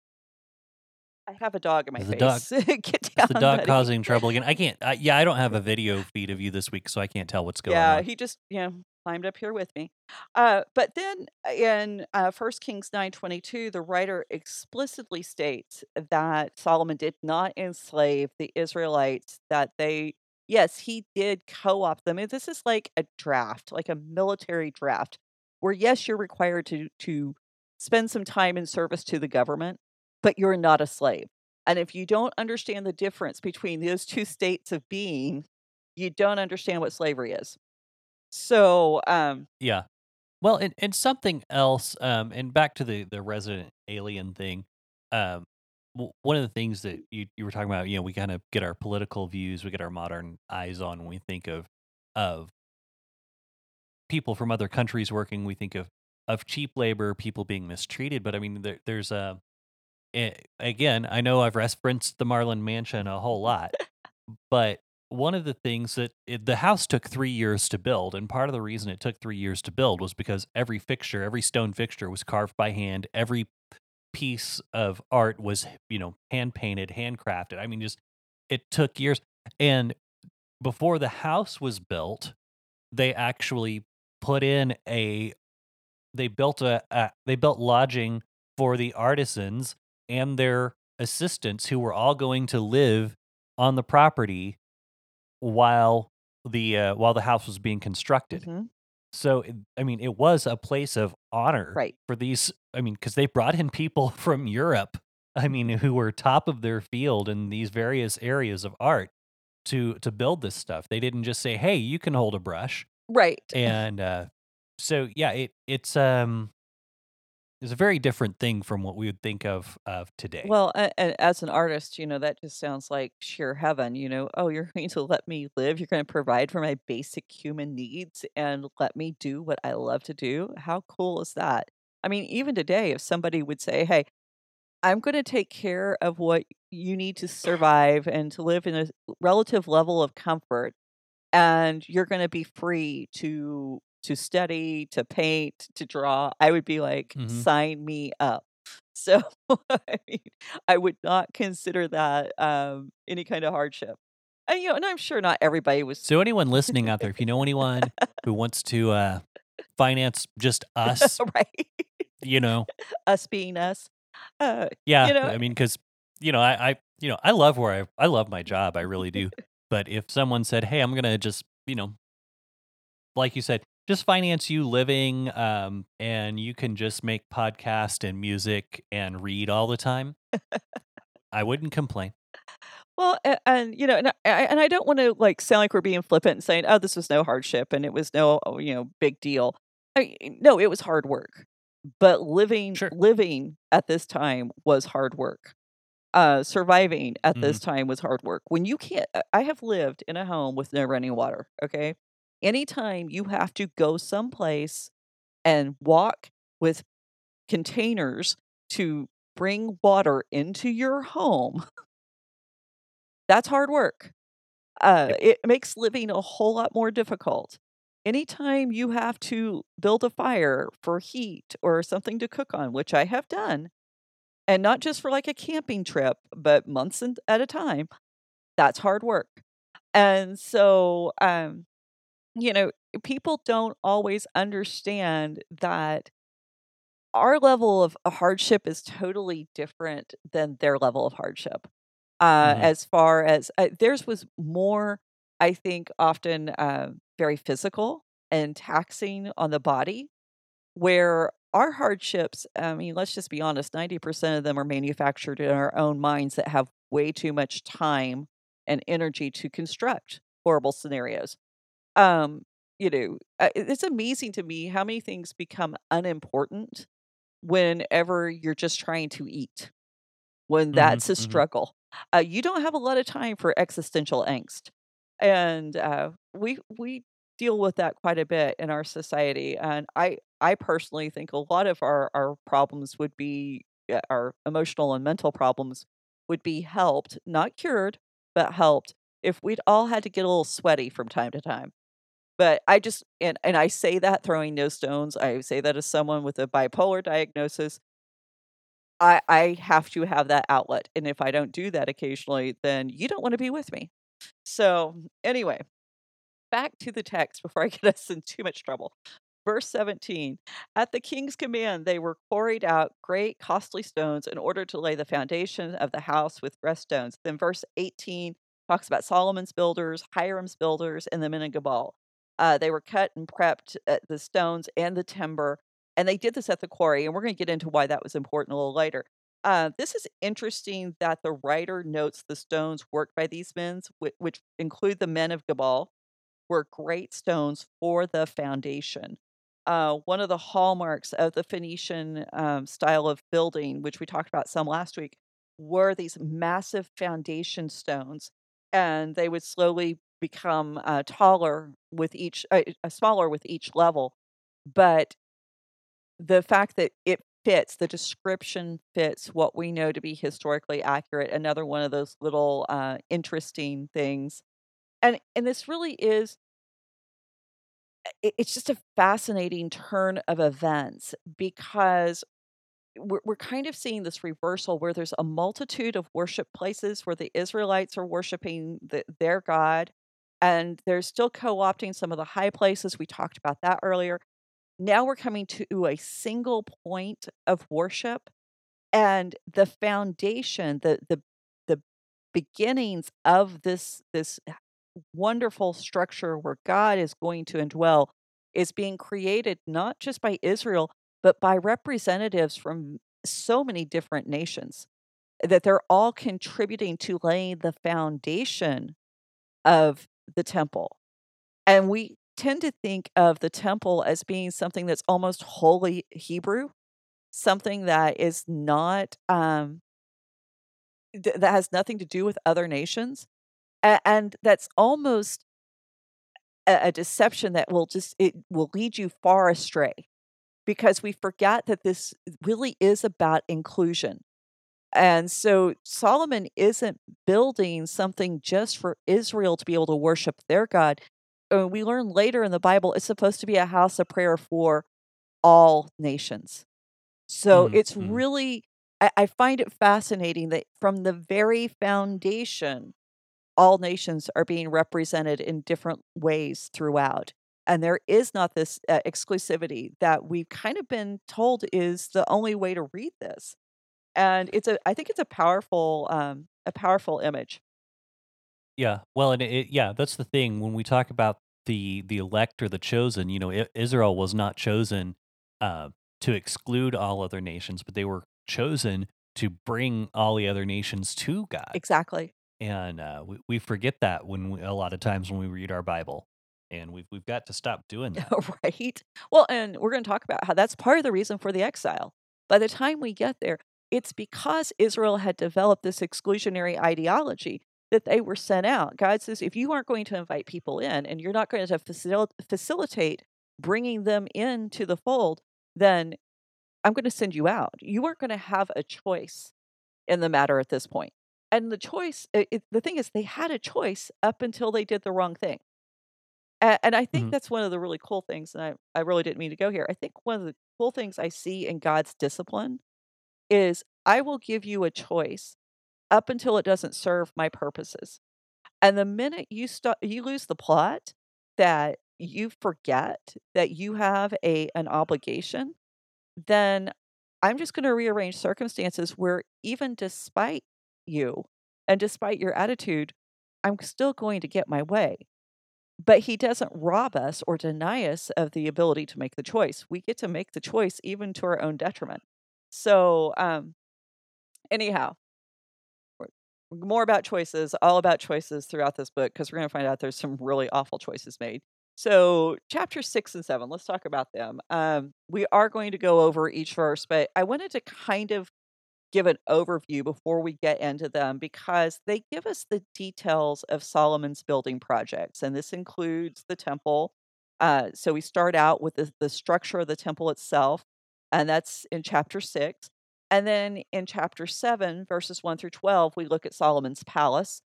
I have a dog in my Is the face. dog [LAUGHS] Get down, the dog buddy. causing trouble again? I [LAUGHS] can't. I, yeah, I don't have a video feed of you this week, so I can't tell what's going Yeah, on. Yeah, he just you know climbed up here with me. Uh, but then in uh, 1 Kings nine twenty two, the writer explicitly states that Solomon did not enslave the Israelites. That they yes, he did co-opt them. And this is like a draft, like a military draft, where yes, you're required to to spend some time in service to the government, but you're not a slave. And if you don't understand the difference between those two states of being, you don't understand what slavery is. So, um, Yeah. Well, and, and something else, um, and back to the the resident alien thing. Um, w- one of the things that you you were talking about, you know, we kind of get our political views, we get our modern eyes on when we think of of people from other countries working. We think of of cheap labor, people being mistreated. But I mean, there, there's a a- again, I know I've referenced the Marland Mansion a whole lot, [LAUGHS] but one of the things that it, the house took three years to build, and part of the reason it took three years to build was because every fixture, every stone fixture was carved by hand. Every piece of art was, you know, hand painted, handcrafted. I mean, just it took years. And before the house was built, they actually put in a they built a, a they built lodging for the artisans and their assistants who were all going to live on the property while the uh, while the house was being constructed. mhm, So I mean, it was a place of honor right. for these. I mean, because they brought in people [LAUGHS] from Europe. I mean, who were top of their field in these various areas of art to to build this stuff. They didn't just say, "Hey, you can hold a brush." Right. And uh, so, yeah, it it's um it's a very different thing from what we would think of of today. Well, as an artist, you know, that just sounds like sheer heaven. You know, oh, you're [LAUGHS] going to let me live. You're going to provide for my basic human needs and let me do what I love to do. How cool is that? I mean, even today, if somebody would say, hey, I'm going to take care of what you need to survive and to live in a relative level of comfort, and you're going to be free to to study, to paint, to draw, I would be like, Mhm. sign me up. [LAUGHS] So [LAUGHS] I mean, I would not consider that um, any kind of hardship. And you know, and I'm sure not everybody was So anyone listening out there, if you know anyone who [LAUGHS] wants to uh, finance just us, right. you know, us being us. Uh, yeah, you know, I mean, because you know, I, I, you know, I love where I, I love my job, I really do. But if someone said, "Hey, I'm gonna just, you know, like you said, just finance you living, um, and you can just make podcast and music and read all the time," I wouldn't complain. Well, a- and you know, and I, and I don't want to like sound like we're being flippant and saying, "Oh, this was no hardship and it was no, oh, you know, big deal." I, no, it was hard work, but living Sure. living at this time was hard work. Uh, surviving at Mhm. this time was hard work. When you can't, I have lived in a home with no running water. Okay, anytime you have to go someplace and walk with containers to bring water into your home that's hard work. Uh, it makes living a whole lot more difficult. Anytime you have to build a fire for heat or something to cook on, which I have done, and not just for like a camping trip, but months at a time, that's hard work. And so, um, you know, people don't always understand that our level of hardship is totally different than their level of hardship. Uh, Mhm. as far as uh, theirs was more, I think, often uh, very physical and taxing on the body, where our hardships, I mean, let's just be honest, 90% of them are manufactured in our own minds that have way too much time and energy to construct horrible scenarios. Um, you know, uh, it's amazing to me how many things become unimportant whenever you're just trying to eat. When Mhm, that's a mhm. struggle. Uh, you don't have a lot of time for existential angst. And, uh, we we deal with that quite a bit in our society, and I I personally think a lot of our our problems would be uh, our emotional and mental problems would be helped, not cured, but helped if we'd all had to get a little sweaty from time to time. But I just and and I say that throwing no stones, I say that as someone with a bipolar diagnosis. I I have to have that outlet, and if I don't do that occasionally, then you don't wanna be with me. So, anyway, back to the text before I [LAUGHS] get us in too much trouble. Verse 17, "At the king's command, they were quarried out great costly stones in order to lay the foundation of the house with dressed stones." Then verse 18 talks about Solomon's builders, Hiram's builders, and the men of Gebal. Uh, they were cut and prepped, uh, the stones and the timber, and they did this at the quarry, and we're gonna get into why that was important a little later. Uh, this is interesting that the writer notes the stones worked by these men, whi which include the men of Gebal, were great stones for the foundation. Uh, one of the hallmarks of the Phoenician, um, style of building, which we talked about some last week, were these massive foundation stones, and they would slowly become, uh, taller with each uh, uh, smaller with each level, but the fact that it fits, the description fits what we know to be historically accurate, another one of those little, uh, interesting things. And and this really is it it's just a fascinating turn of events because we're we're kind of seeing this reversal where there's a multitude of worship places where the Israelites are worshiping the their God, and they're still co-opting some of the high places, we talked about that earlier. Now we're coming to a single point of worship, and the foundation, the the the beginnings of this this wonderful structure where God is going to indwell is being created not just by Israel, but by representatives from so many different nations, that they're all contributing to laying the foundation of the temple. And we tend to think of the temple as being something that's almost wholly Hebrew, something that is not, um th that has nothing to do with other nations, a and that's almost a a deception that will just it will lead you far astray, because we forget that this really is about inclusion. And so Solomon isn't building something just for Israel to be able to worship their God. Uh, we learn later in the Bible, it's supposed to be a house of prayer for all nations. So Mhm, it's really I I find it fascinating that from the very foundation, all nations are being represented in different ways throughout, and there is not this, uh, exclusivity that we've kind of been told is the only way to read this. And it's a I think it's a powerful, um, a powerful image. Yeah, well, and it yeah, that's the thing when we talk about the the elect or the chosen, you know, Israel was not chosen, uh, to exclude all other nations, but they were chosen to bring all the other nations to God. Exactly. And, uh, we we forget that when we a lot of times when we read our Bible, and we've we've got to stop doing [LAUGHS] that. Right? Well, and we're gonna talk about how that's part of the reason for the exile. By the time we get there, it's because Israel had developed this exclusionary ideology that they were sent out. God says, "If you aren't going to invite people in, and you're not going to facil facilitate bringing them into the fold, then I'm gonna send you out. You aren't gonna have a choice in the matter at this point." And the choice it the thing is they had a choice up until they did the wrong thing. A and I think Mhm. that's one of the really cool things, and I I really didn't mean to go here. I think one of the cool things I see in God's discipline is I will give you a choice up until it doesn't serve my purposes. And the minute you sta you lose the plot, that you forget that you have a an obligation, then I'm just gonna rearrange circumstances where even despite you, and despite your attitude, I'm still going to get my way. But he doesn't rob us or deny us of the ability to make the choice. We get to make the choice even to our own detriment. So, um, anyhow more about choices, all about choices throughout this book, because we're gonna find out there's some really awful choices made. So, chapter six and seven, let's talk about them. Um, we are going to go over each verse, but I wanted to kind of give an overview before we get into them because they give us the details of Solomon's building projects, and this includes the temple. Uh, so, we start out with the, the structure of the temple itself, and that's in chapter six. And then in chapter seven, verses one through 12, we look at Solomon's palace.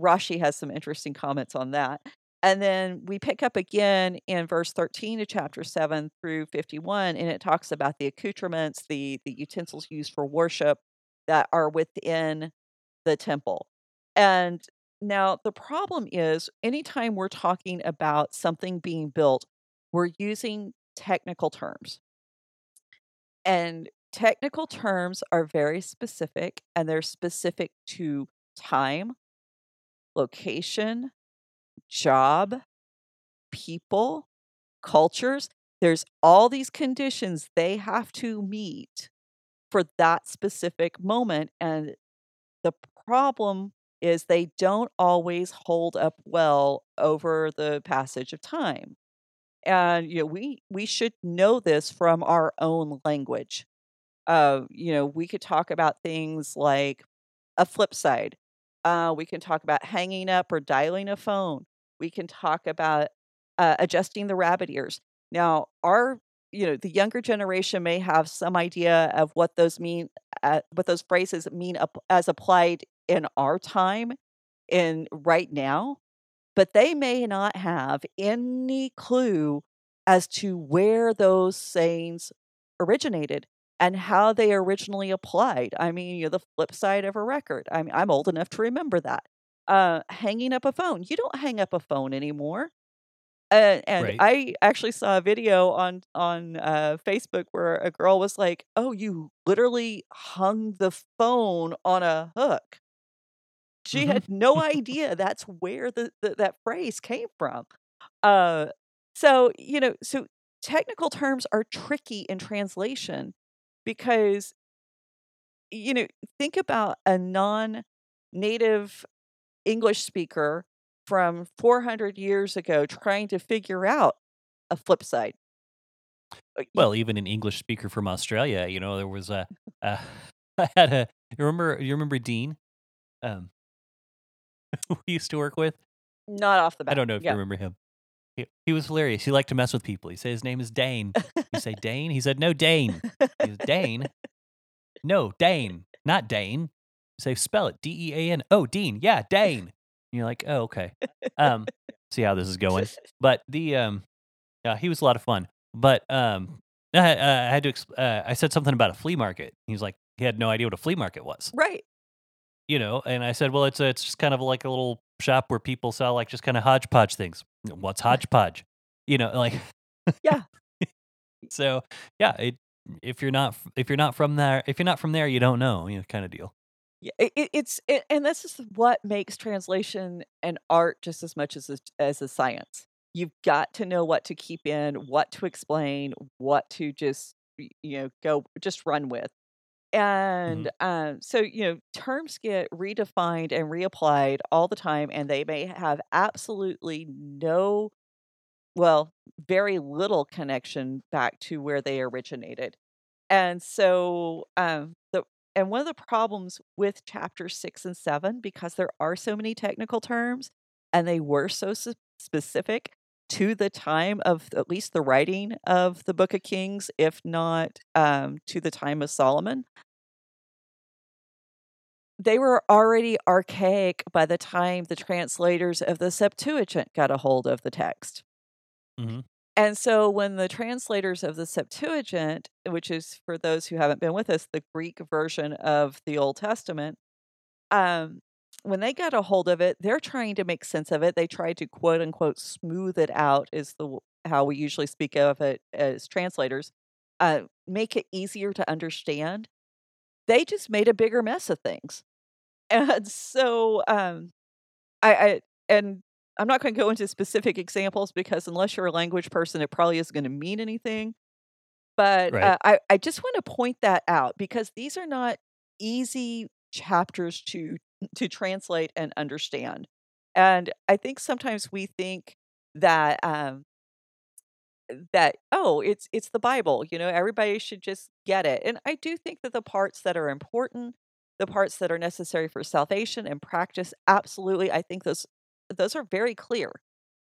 Rashi has some interesting comments on that. And then we pick up again in verse 13 of chapter 7 through 51, and it talks about the accoutrements, the, the utensils used for worship that are within the temple. And now the problem is anytime we're talking about something being built, we're using technical terms. And technical terms are very specific, and they're specific to time, location, job, people, cultures. There's all these conditions they have to meet for that specific moment. And the problem is they don't always hold up well over the passage of time. And you know, we we should know this from our own language. Uh, you know, we could talk about things like a flip side. Uh, we can talk about hanging up or dialing a phone. We can talk about uh, adjusting the rabbit ears. Now, our you know the younger generation may have some idea of what those mean, uh, what those phrases mean as applied in our time, in right now, but they may not have any clue as to where those sayings originated and how they originally applied. I mean, you know, the flip side of a record. I mean, I'm old enough to remember that uh, hanging up a phone. You don't hang up a phone anymore. Uh, and Right. I actually saw a video on on uh, Facebook where a girl was like, "Oh, you literally hung the phone on a hook." She hmm had no idea that's where the, the that phrase came from. Uh, so you know, so technical terms are tricky in translation because you know, think about a non-native English speaker from 400 years ago trying to figure out a flip side. Uh, Well, even an English speaker from Australia, you know, there was a, uh, [LAUGHS] had a, you remember, you remember Dean, um, [LAUGHS] we used to work with? not off the bat. I don't know if you remember him. He, he was hilarious. He liked to mess with people. He said his name is Dane. You say Dane? He said, no, Dane. He Dane? [LAUGHS] No, Dane, not Dane. You say, spell it D E A N. Oh, Dean. Yeah, Dane. And you're like, oh, okay. Um, see how this is going. But the, um, yeah, he was a lot of fun. But um, I, I had to, exp- uh, I said something about a flea market. He was like, he had no idea what a flea market was, right. You know. And I said, well, it's a, it's just kind of like a little shop where people sell like just kind of hodgepodge things. What's hodgepodge? You know, like Yeah. [LAUGHS] so. Yeah, it, if you're not if you're not from there, if you're not from there, you don't know, you know, kind of deal. Yeah, it, it, it's it, and this is what makes translation an art just as much as a, as a science. You've got to know what to keep in, what to explain, what to just you know go just run with. And um, so you know terms get redefined and reapplied all the time, and they may have absolutely no, well, very little connection back to where they originated. And so, um, the and one of the problems with chapter six and seven, because there are so many technical terms and they were so s- specific to the time of at least the writing of the Book of Kings, if not um, to the time of Solomon, they were already archaic by the time the translators of the Septuagint got a hold of the text. Mhm. And so when the translators of the Septuagint, which is for those who haven't been with us, the Greek version of the Old Testament, um, when they got a hold of it, they're trying to make sense of it. They tried to quote unquote smooth it out, is the how we usually speak of it as translators, uh, make it easier to understand. They just made a bigger mess of things, and so um, I, I and I'm not going to go into specific examples because unless you're a language person, it probably isn't going to mean anything. But Right. uh, I, I just want to point that out because these are not easy chapters to to translate and understand. And I think sometimes we think that um that oh it's it's the bible you know everybody should just get it. And i do think that the parts that are important the parts that are necessary for salvation and practice absolutely i think those those are very clear.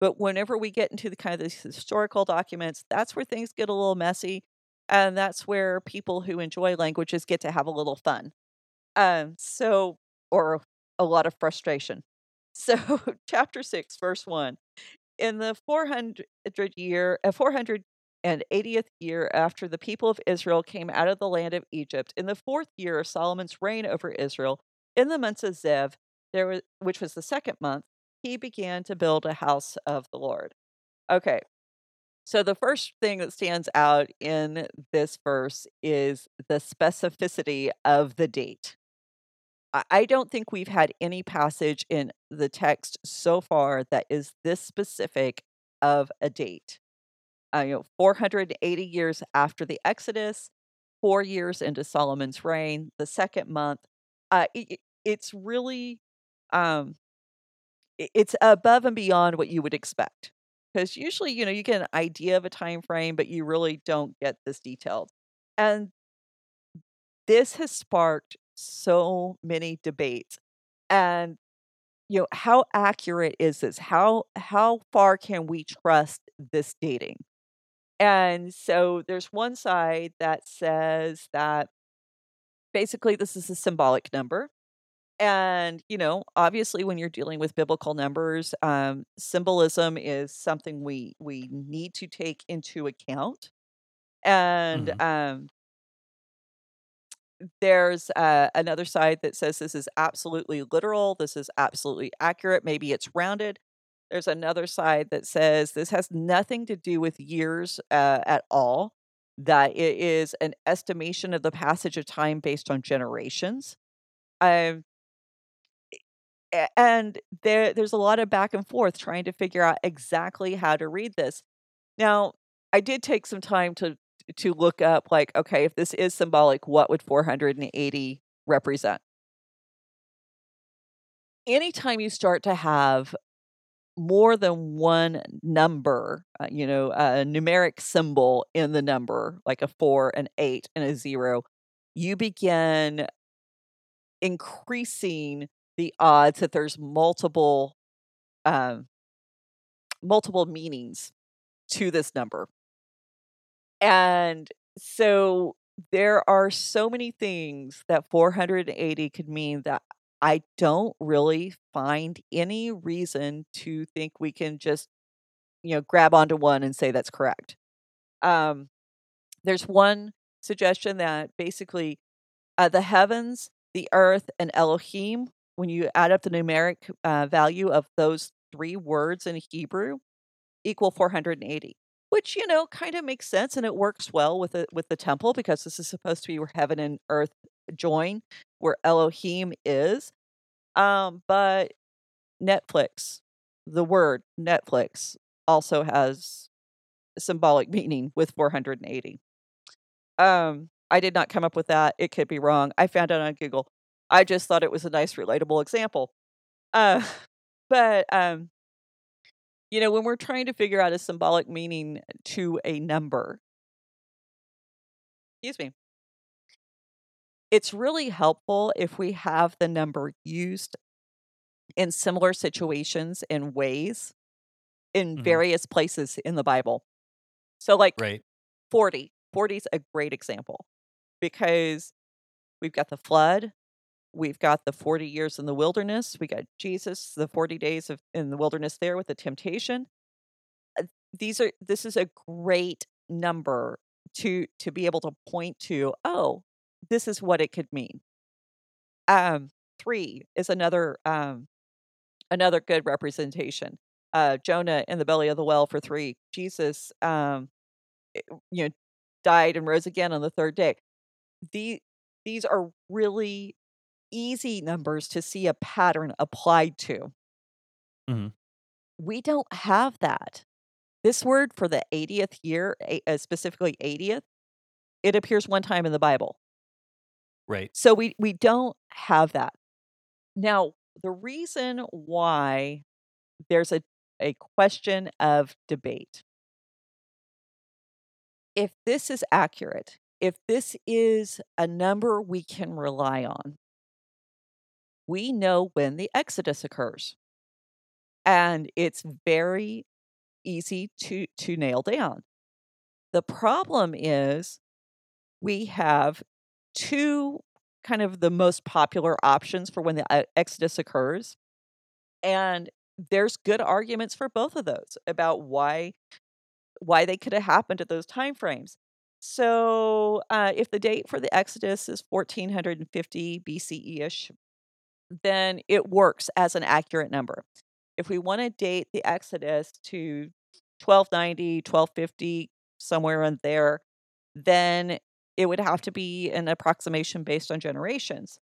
But whenever we get into the kind of these historical documents that's where things get a little messy and that's where people who enjoy languages get to have a little fun. Um so or a lot of frustration [LAUGHS] so chapter 6 verse 1 in the 400 year, uh, 480th year after the people of Israel came out of the land of Egypt, in the fourth year of Solomon's reign over Israel, in the months of Ziv, there was, which was the second month, he began to build a house of the Lord. Okay, so the first thing that stands out in this verse is the specificity of the date. I don't think we've had any passage in the text so far that is this specific of a date. Uh, you know, 480 years after the Exodus, four years into Solomon's reign, the second month. Uh, it, it's really, um, it's above and beyond what you would expect. Because usually, you know, you get an idea of a time frame, but you really don't get this detailed. And this has sparked so many debates. And you know, how accurate is this? How how far can we trust this dating? And so there's one side that says that basically this is a symbolic number. And, you know, obviously when you're dealing with biblical numbers, um, symbolism is something we we need to take into account. And Mhm. um there's uh, another side that says this is absolutely literal, this is absolutely accurate, maybe it's rounded. There's another side that says this has nothing to do with years uh, at all, that it is an estimation of the passage of time based on generations. Um, and there, there's a lot of back and forth trying to figure out exactly how to read this. Now, I did take some time to to look up like, okay, if this is symbolic, what would 480 represent? Anytime you start to have more than one number, uh, you know, a numeric symbol in the number, like a four, an eight, and a zero, you begin increasing the odds that there's multiple um, multiple meanings to this number. And so there are so many things that 480 could mean that I don't really find any reason to think we can just, you know, grab onto one and say that's correct. Um, there's one suggestion that basically uh, the heavens, the earth, and Elohim, when you add up the numeric uh, value of those three words in Hebrew, equal 480 which you know kind of makes sense and it works well with it with the temple because this is supposed to be where heaven and earth join where elohim is um but netflix the word netflix also has symbolic [LAUGHS] meaning with 480 um i did not come up with that it could be wrong i found it on google. I just thought it was a nice relatable example. Uh [LAUGHS] but um you know, when we're trying to figure out a symbolic meaning to a number, excuse me, it's really helpful if we have the number used in similar situations and ways in Mhm. various places in the Bible. So, like Right. 40, 40 is a great example because we've got the flood, we've got the 40 years in the wilderness, we got Jesus, the 40 days of in the wilderness there with the temptation. Uh, These are this is a great number to to be able to point to, oh, this is what it could mean. Um 3 is another um another good representation. Uh Jonah in the belly of the well for 3. Jesus um eh, you know died and rose again on the third day. The these are really easy numbers to see a pattern applied to. Mhm. We don't have that. This word for the 80th year, uh, specifically 80th, it appears one time in the Bible. Right. So we we don't have that. Now, the reason why there's a a question of debate. If this is accurate, if this is a number we can rely on, we know when the Exodus occurs. And it's very easy to, to nail down. The problem is we have two kind of the most popular options for when the uh, Exodus occurs. And there's good arguments for both of those about why why they could have happened at those time frames. So, uh, if the date for the Exodus is 1450 BCE ish, then it works as an accurate number. If we want to date the Exodus to 1290, 1250, somewhere in there, then it would have to be an approximation based on generations.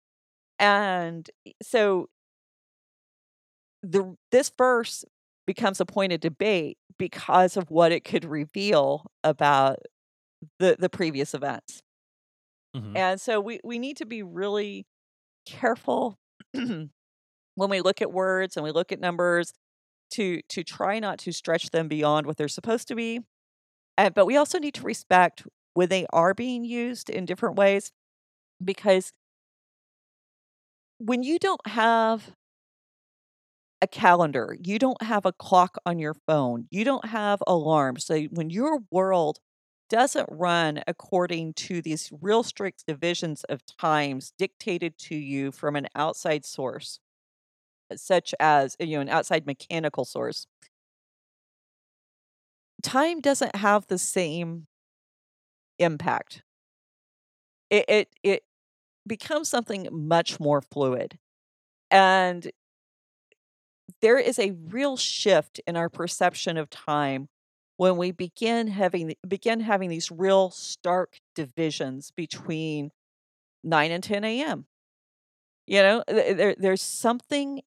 And so the this verse becomes a point of debate because of what it could reveal about the the previous events. Mhm. And so we we need to be really careful [CLEARS THROAT] when we look at words and we look at numbers to to try not to stretch them beyond what they're supposed to be. Uh, but we also need to respect when they are being used in different ways because when you don't have a calendar, you don't have a clock on your phone, you don't have alarms. So when your world doesn't run according to these real strict divisions of times dictated to you from an outside source, uh, such as you know an outside mechanical source, time doesn't have the same impact. It it it becomes something much more fluid. And there is a real shift in our perception of time when we begin having begin having these real stark divisions between 9 and 10 a.m. You know, there, there's something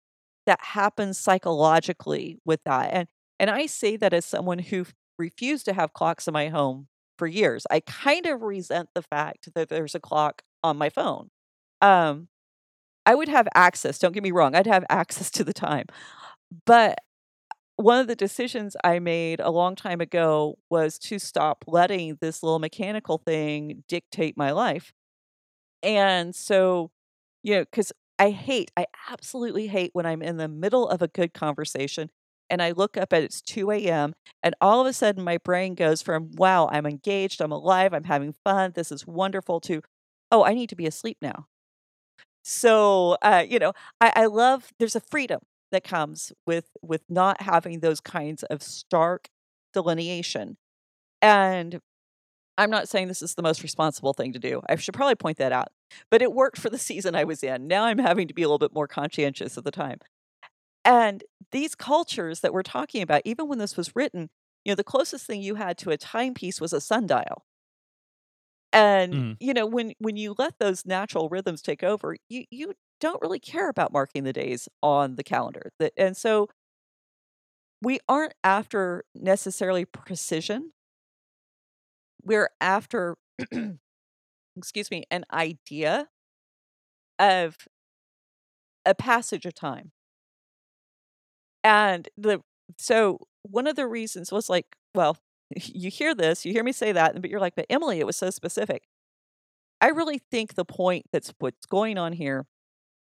that happens psychologically with that. And and I say that as someone who refused to have clocks in my home for years. I kind of resent the fact that there's a clock on my phone. Um, I would have access, don't get me wrong, I'd have access to the time. But one of the decisions I made a long time ago was to stop letting this little mechanical thing dictate my life. And so, you know, because I hate, I absolutely hate when I'm in the middle of a good conversation and I look up and it's 2 a.m. and all of a sudden my brain goes from, wow, I'm engaged, I'm alive, I'm having fun, this is wonderful, to, oh, I need to be asleep now. So, uh, you know, I, I love, there's a freedom that comes with with not having those kinds of stark delineation. And I'm not saying this is the most responsible thing to do. I should probably point that out. But it worked for the season I was in. Now I'm having to be a little bit more conscientious of the time. And these cultures that we're talking about, even when this was written, you know, the closest thing you had to a timepiece was a sundial. And Mm. you know, when when you let those natural rhythms take over, you you don't really care about marking the days on the calendar. And so we aren't after necessarily precision. We're after [CLEARS THROAT] excuse me, an idea of a passage of time. And the so one of the reasons was like, well, [LAUGHS] you hear this, you hear me say that, but you're like, but Emily, it was so specific. I really think the point that's what's going on here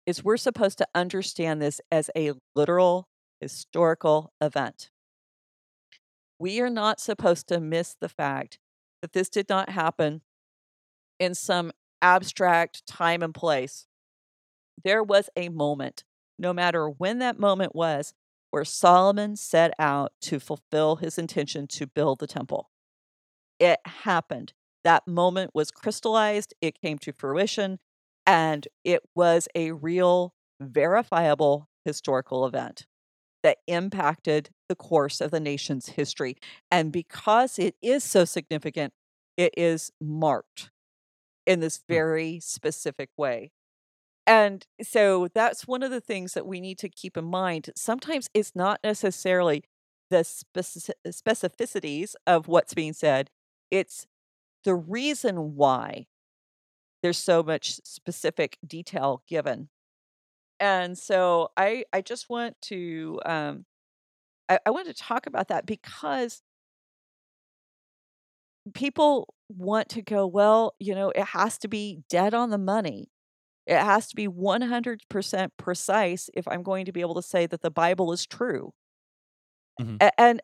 is we're supposed to understand this as a literal historical event. We are not supposed to miss the fact that this did not happen in some abstract time and place. There was a moment, no matter when that moment was, where Solomon set out to fulfill his intention to build the temple. It happened. That moment was crystallized, it came to fruition, and it was a real, verifiable historical event that impacted the course of the nation's history. And because it is so significant, it is marked in this Hmm. very specific way. And so that's one of the things that we need to keep in mind. Sometimes it's not necessarily the speci- specificities of what's being said, it's the reason why there's so much specific detail given. And so I I just want to um I, I wanted to talk about that because people want to go, well, you know, it has to be dead on the money. It has to be 100% precise if I'm going to be able to say that the Bible is true. Mhm. A- and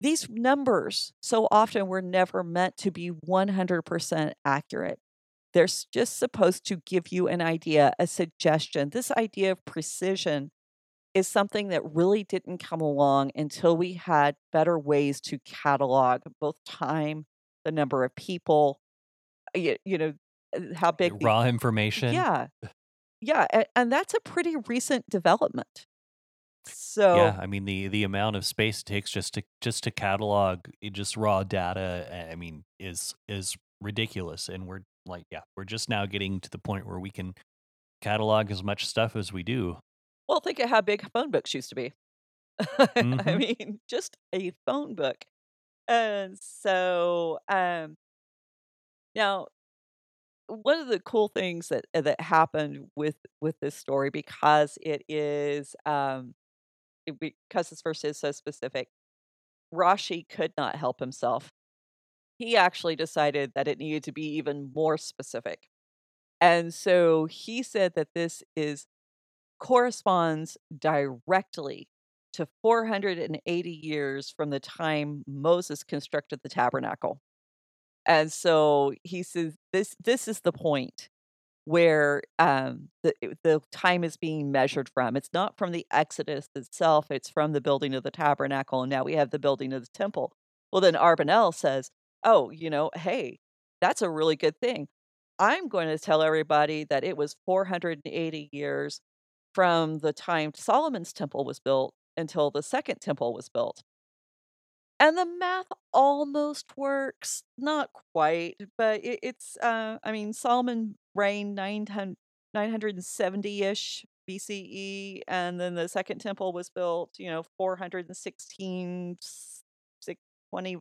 these numbers so often were never meant to be 100% accurate. They're just supposed to give you an idea, a suggestion. This idea of precision is something that really didn't come along until we had better ways to catalog both time, the number of people, you, you know, uh, how big the Raw information. yeah, yeah, and, and that's a pretty recent development. So yeah, I mean the the amount of space it takes just to just to catalog just raw data, uh, I mean, is is ridiculous. And we're like, yeah, we're just now getting to the point where we can catalog as much stuff as we do. well, think of how big phone books used to be. [LAUGHS] I hmm mean, just a phone book. And so, um, now one of the cool things that uh, that happened with with this story because it is um it- because this verse is so specific, Rashi could not help himself. He actually decided that it needed to be even more specific. And so he said that this is corresponds directly to 480 years from the time Moses constructed the tabernacle. And so he says this this is the point where um, the the time is being measured from. It's not from the Exodus itself; it's from the building of the tabernacle, and now we have the building of the temple. Well, then Abarbanel says, "Oh, you know, hey, that's a really good thing. I'm going to tell everybody that it was 480 years from the time Solomon's temple was built until the second temple was built." And the math almost works, not quite, but it, it's, uh, I mean, Solomon reigned 900 970-ish BCE, and then the second temple was built, you know, 416, s- six- 20,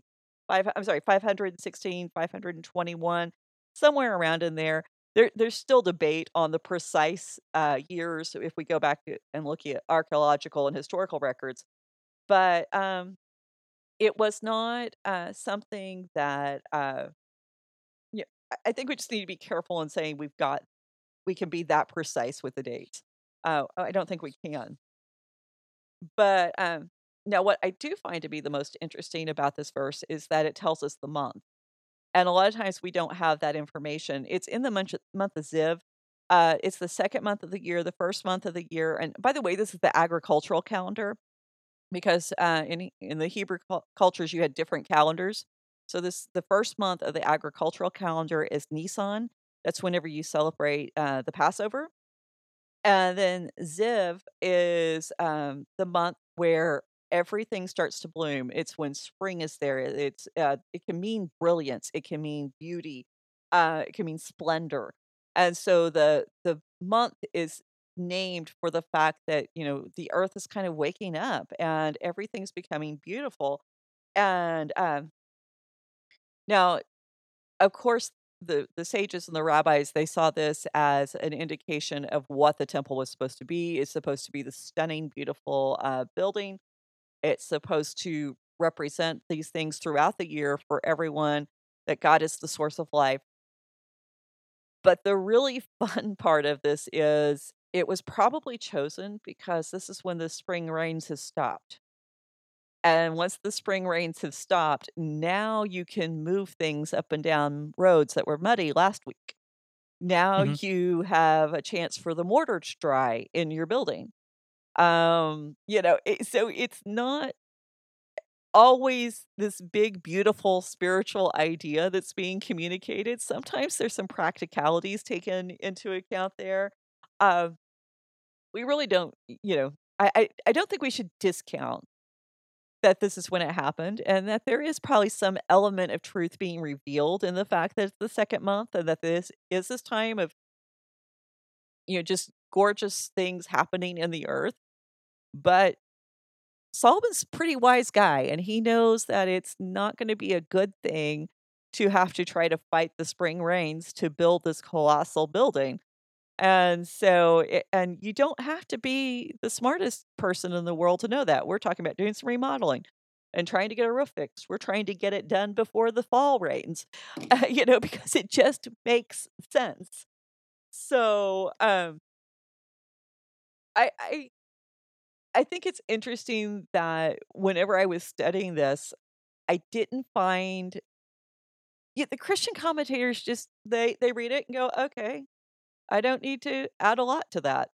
five, I'm sorry, 516, 521, somewhere around in there. There, there's still debate on the precise uh, years if we go back and look at archaeological and historical records. But um, it was not, uh, something that, uh yeah, I I think we just need to be careful in saying we've got we can be that precise with the dates. Uh, I don't think we can. But, um, now what I do find to be the most interesting about this verse is that it tells us the month, and a lot of times we don't have that information. It's in the month month of Ziv. Uh, it's the 2nd month of the year, the 1st month of the year, and by the way, this is the agricultural calendar. Because, uh, in in the Hebrew cul cultures, you had different calendars. So this the 1st month of the agricultural calendar is Nisan. That's whenever you celebrate, uh, the Passover. And then Ziv is, um, the month where everything starts to bloom. It's when spring is there. It it's, uh, it can mean brilliance, it can mean beauty, uh, it can mean splendor. And so the the month is named for the fact that, you know, the earth is kind of waking up and everything's becoming beautiful. And, um, now of course, the the sages and the rabbis, they saw this as an indication of what the temple was supposed to be. It's supposed to be the stunning, beautiful, uh, building. It's supposed to represent these things throughout the year for everyone, that God is the source of life. But the really [LAUGHS] fun part of this is it was probably chosen because this is when the spring rains have stopped. And once the spring rains have stopped, now you can move things up and down roads that were muddy last week. Now hmm you have a chance for the mortar to dry in your building. Um, you know, it, so it's not always this big, beautiful spiritual idea that's being communicated. Sometimes there's some practicalities taken into account there. Uh, we really don't, you know, I, I, I don't think we should discount that this is when it happened and that there is probably some element of truth being revealed in the fact that it's the second month and that this is this time of, you know, just gorgeous things happening in the earth. But Solomon's pretty wise guy and he knows that it's not going to be a good thing to have to try to fight the spring rains to build this colossal building. And so, it, and you don't have to be the smartest person in the world to know that. We're talking about doing some remodeling and trying to get a roof fixed. We're trying to get it done before the fall rains, uh, [LAUGHS] you know, because it just makes sense. So, um, I, I, I think it's interesting that whenever I was studying this, I didn't find yeah, the Christian commentators just they they read it and go, okay, I don't need to add a lot to that.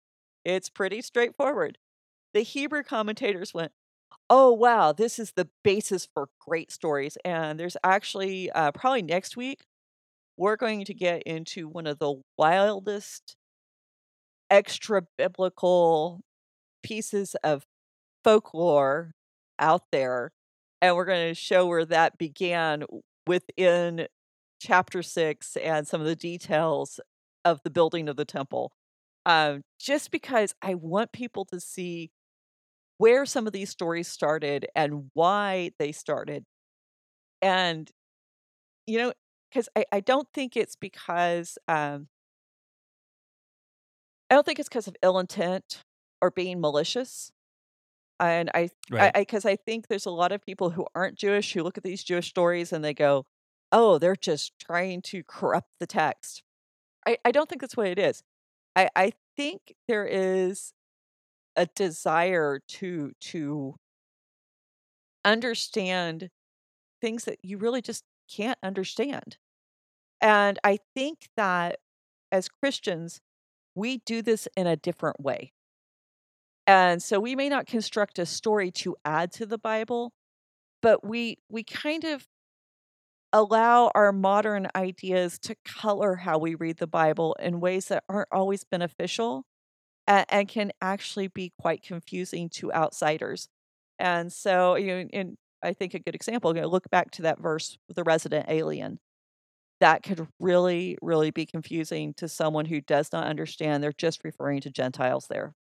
It's pretty straightforward. The Hebrew commentators went, oh wow, this is the basis for great stories. And there's actually uh, probably next week we're going to get into one of the wildest extra biblical pieces of folklore out there and we're going to show where that began within chapter six and some of the details of the building of the temple. Um, just because I want people to see where some of these stories started and why they started. And, you know, because I, I don't think it's because, um, I don't think it's because of ill intent or being malicious. And I, Right. I, because I, think there's a lot of people who aren't Jewish who look at these Jewish stories and they go, "Oh, they're just trying to corrupt the text." I, I don't think that's what it is. I, I think there is a desire to to understand things that you really just can't understand. And I think that as Christians, we do this in a different way. And so we may not construct a story to add to the Bible, but we we kind of allow our modern ideas to color how we read the Bible in ways that aren't always beneficial and, and can actually be quite confusing to outsiders. And so, you know, and I think a good example, you know, look back to that verse, the resident alien. That could really, really be confusing to someone who does not understand. They're just referring to Gentiles there.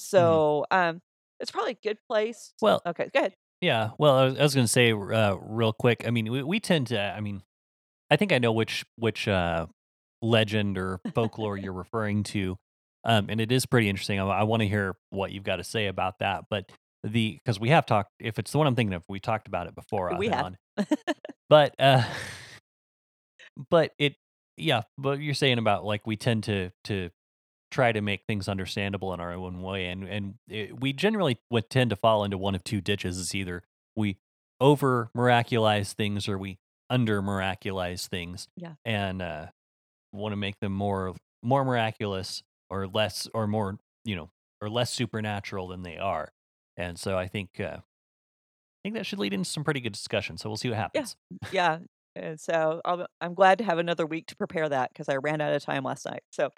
Mhm. So, um, it's probably a good place. Well, Okay, go ahead. yeah. Well, I was, I was going to say uh, real quick. I mean, we, we tend to. I mean, I think I know which which uh, legend or folklore you're [LAUGHS] referring to, um, and it is pretty interesting. I, I want to hear what you've got to say about that. But the because we have talked. If it's the one I'm thinking of, we talked about it before. We have. on. [LAUGHS] But uh, [LAUGHS] but it yeah. But you're saying about like we tend to to try to make things understandable in our own way and and it, we generally would tend to fall into one of two ditches is either we over miraculize things or we under miraculize things Yeah. and uh want to make them more more miraculous or less or more you know or less supernatural than they are and so i think uh i think that should lead into some pretty good discussion so we'll see what happens [LAUGHS] Yeah. And so I'll, I'm glad to have another week to prepare that because I ran out of time last night. So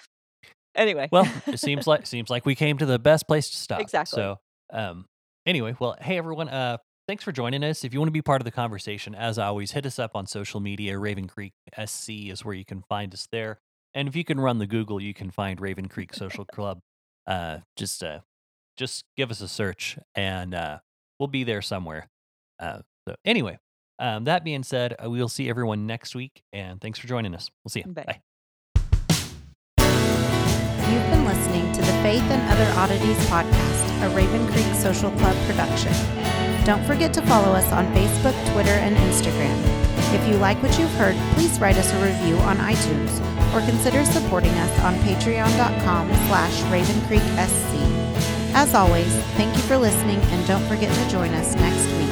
anyway, well [LAUGHS] it seems like seems like we came to the best place to stop Exactly. so um anyway well hey everyone uh thanks for joining us. If you want to be part of the conversation as always hit us up on social media raven creek sc is where you can find us there and if you can run the google you can find raven creek social [LAUGHS] club uh just uh just give us a search and uh we'll be there somewhere uh so anyway um that being said uh, we'll see everyone next week and thanks for joining us. We'll see you Bye. bye Faith and Other Oddities podcast, a Raven Creek Social Club production. Don't forget to follow us on Facebook, Twitter, and Instagram. If you like what you've heard, please write us a review on iTunes or consider supporting us on patreon.com slash ravencreeksc. As always, thank you for listening and don't forget to join us next week.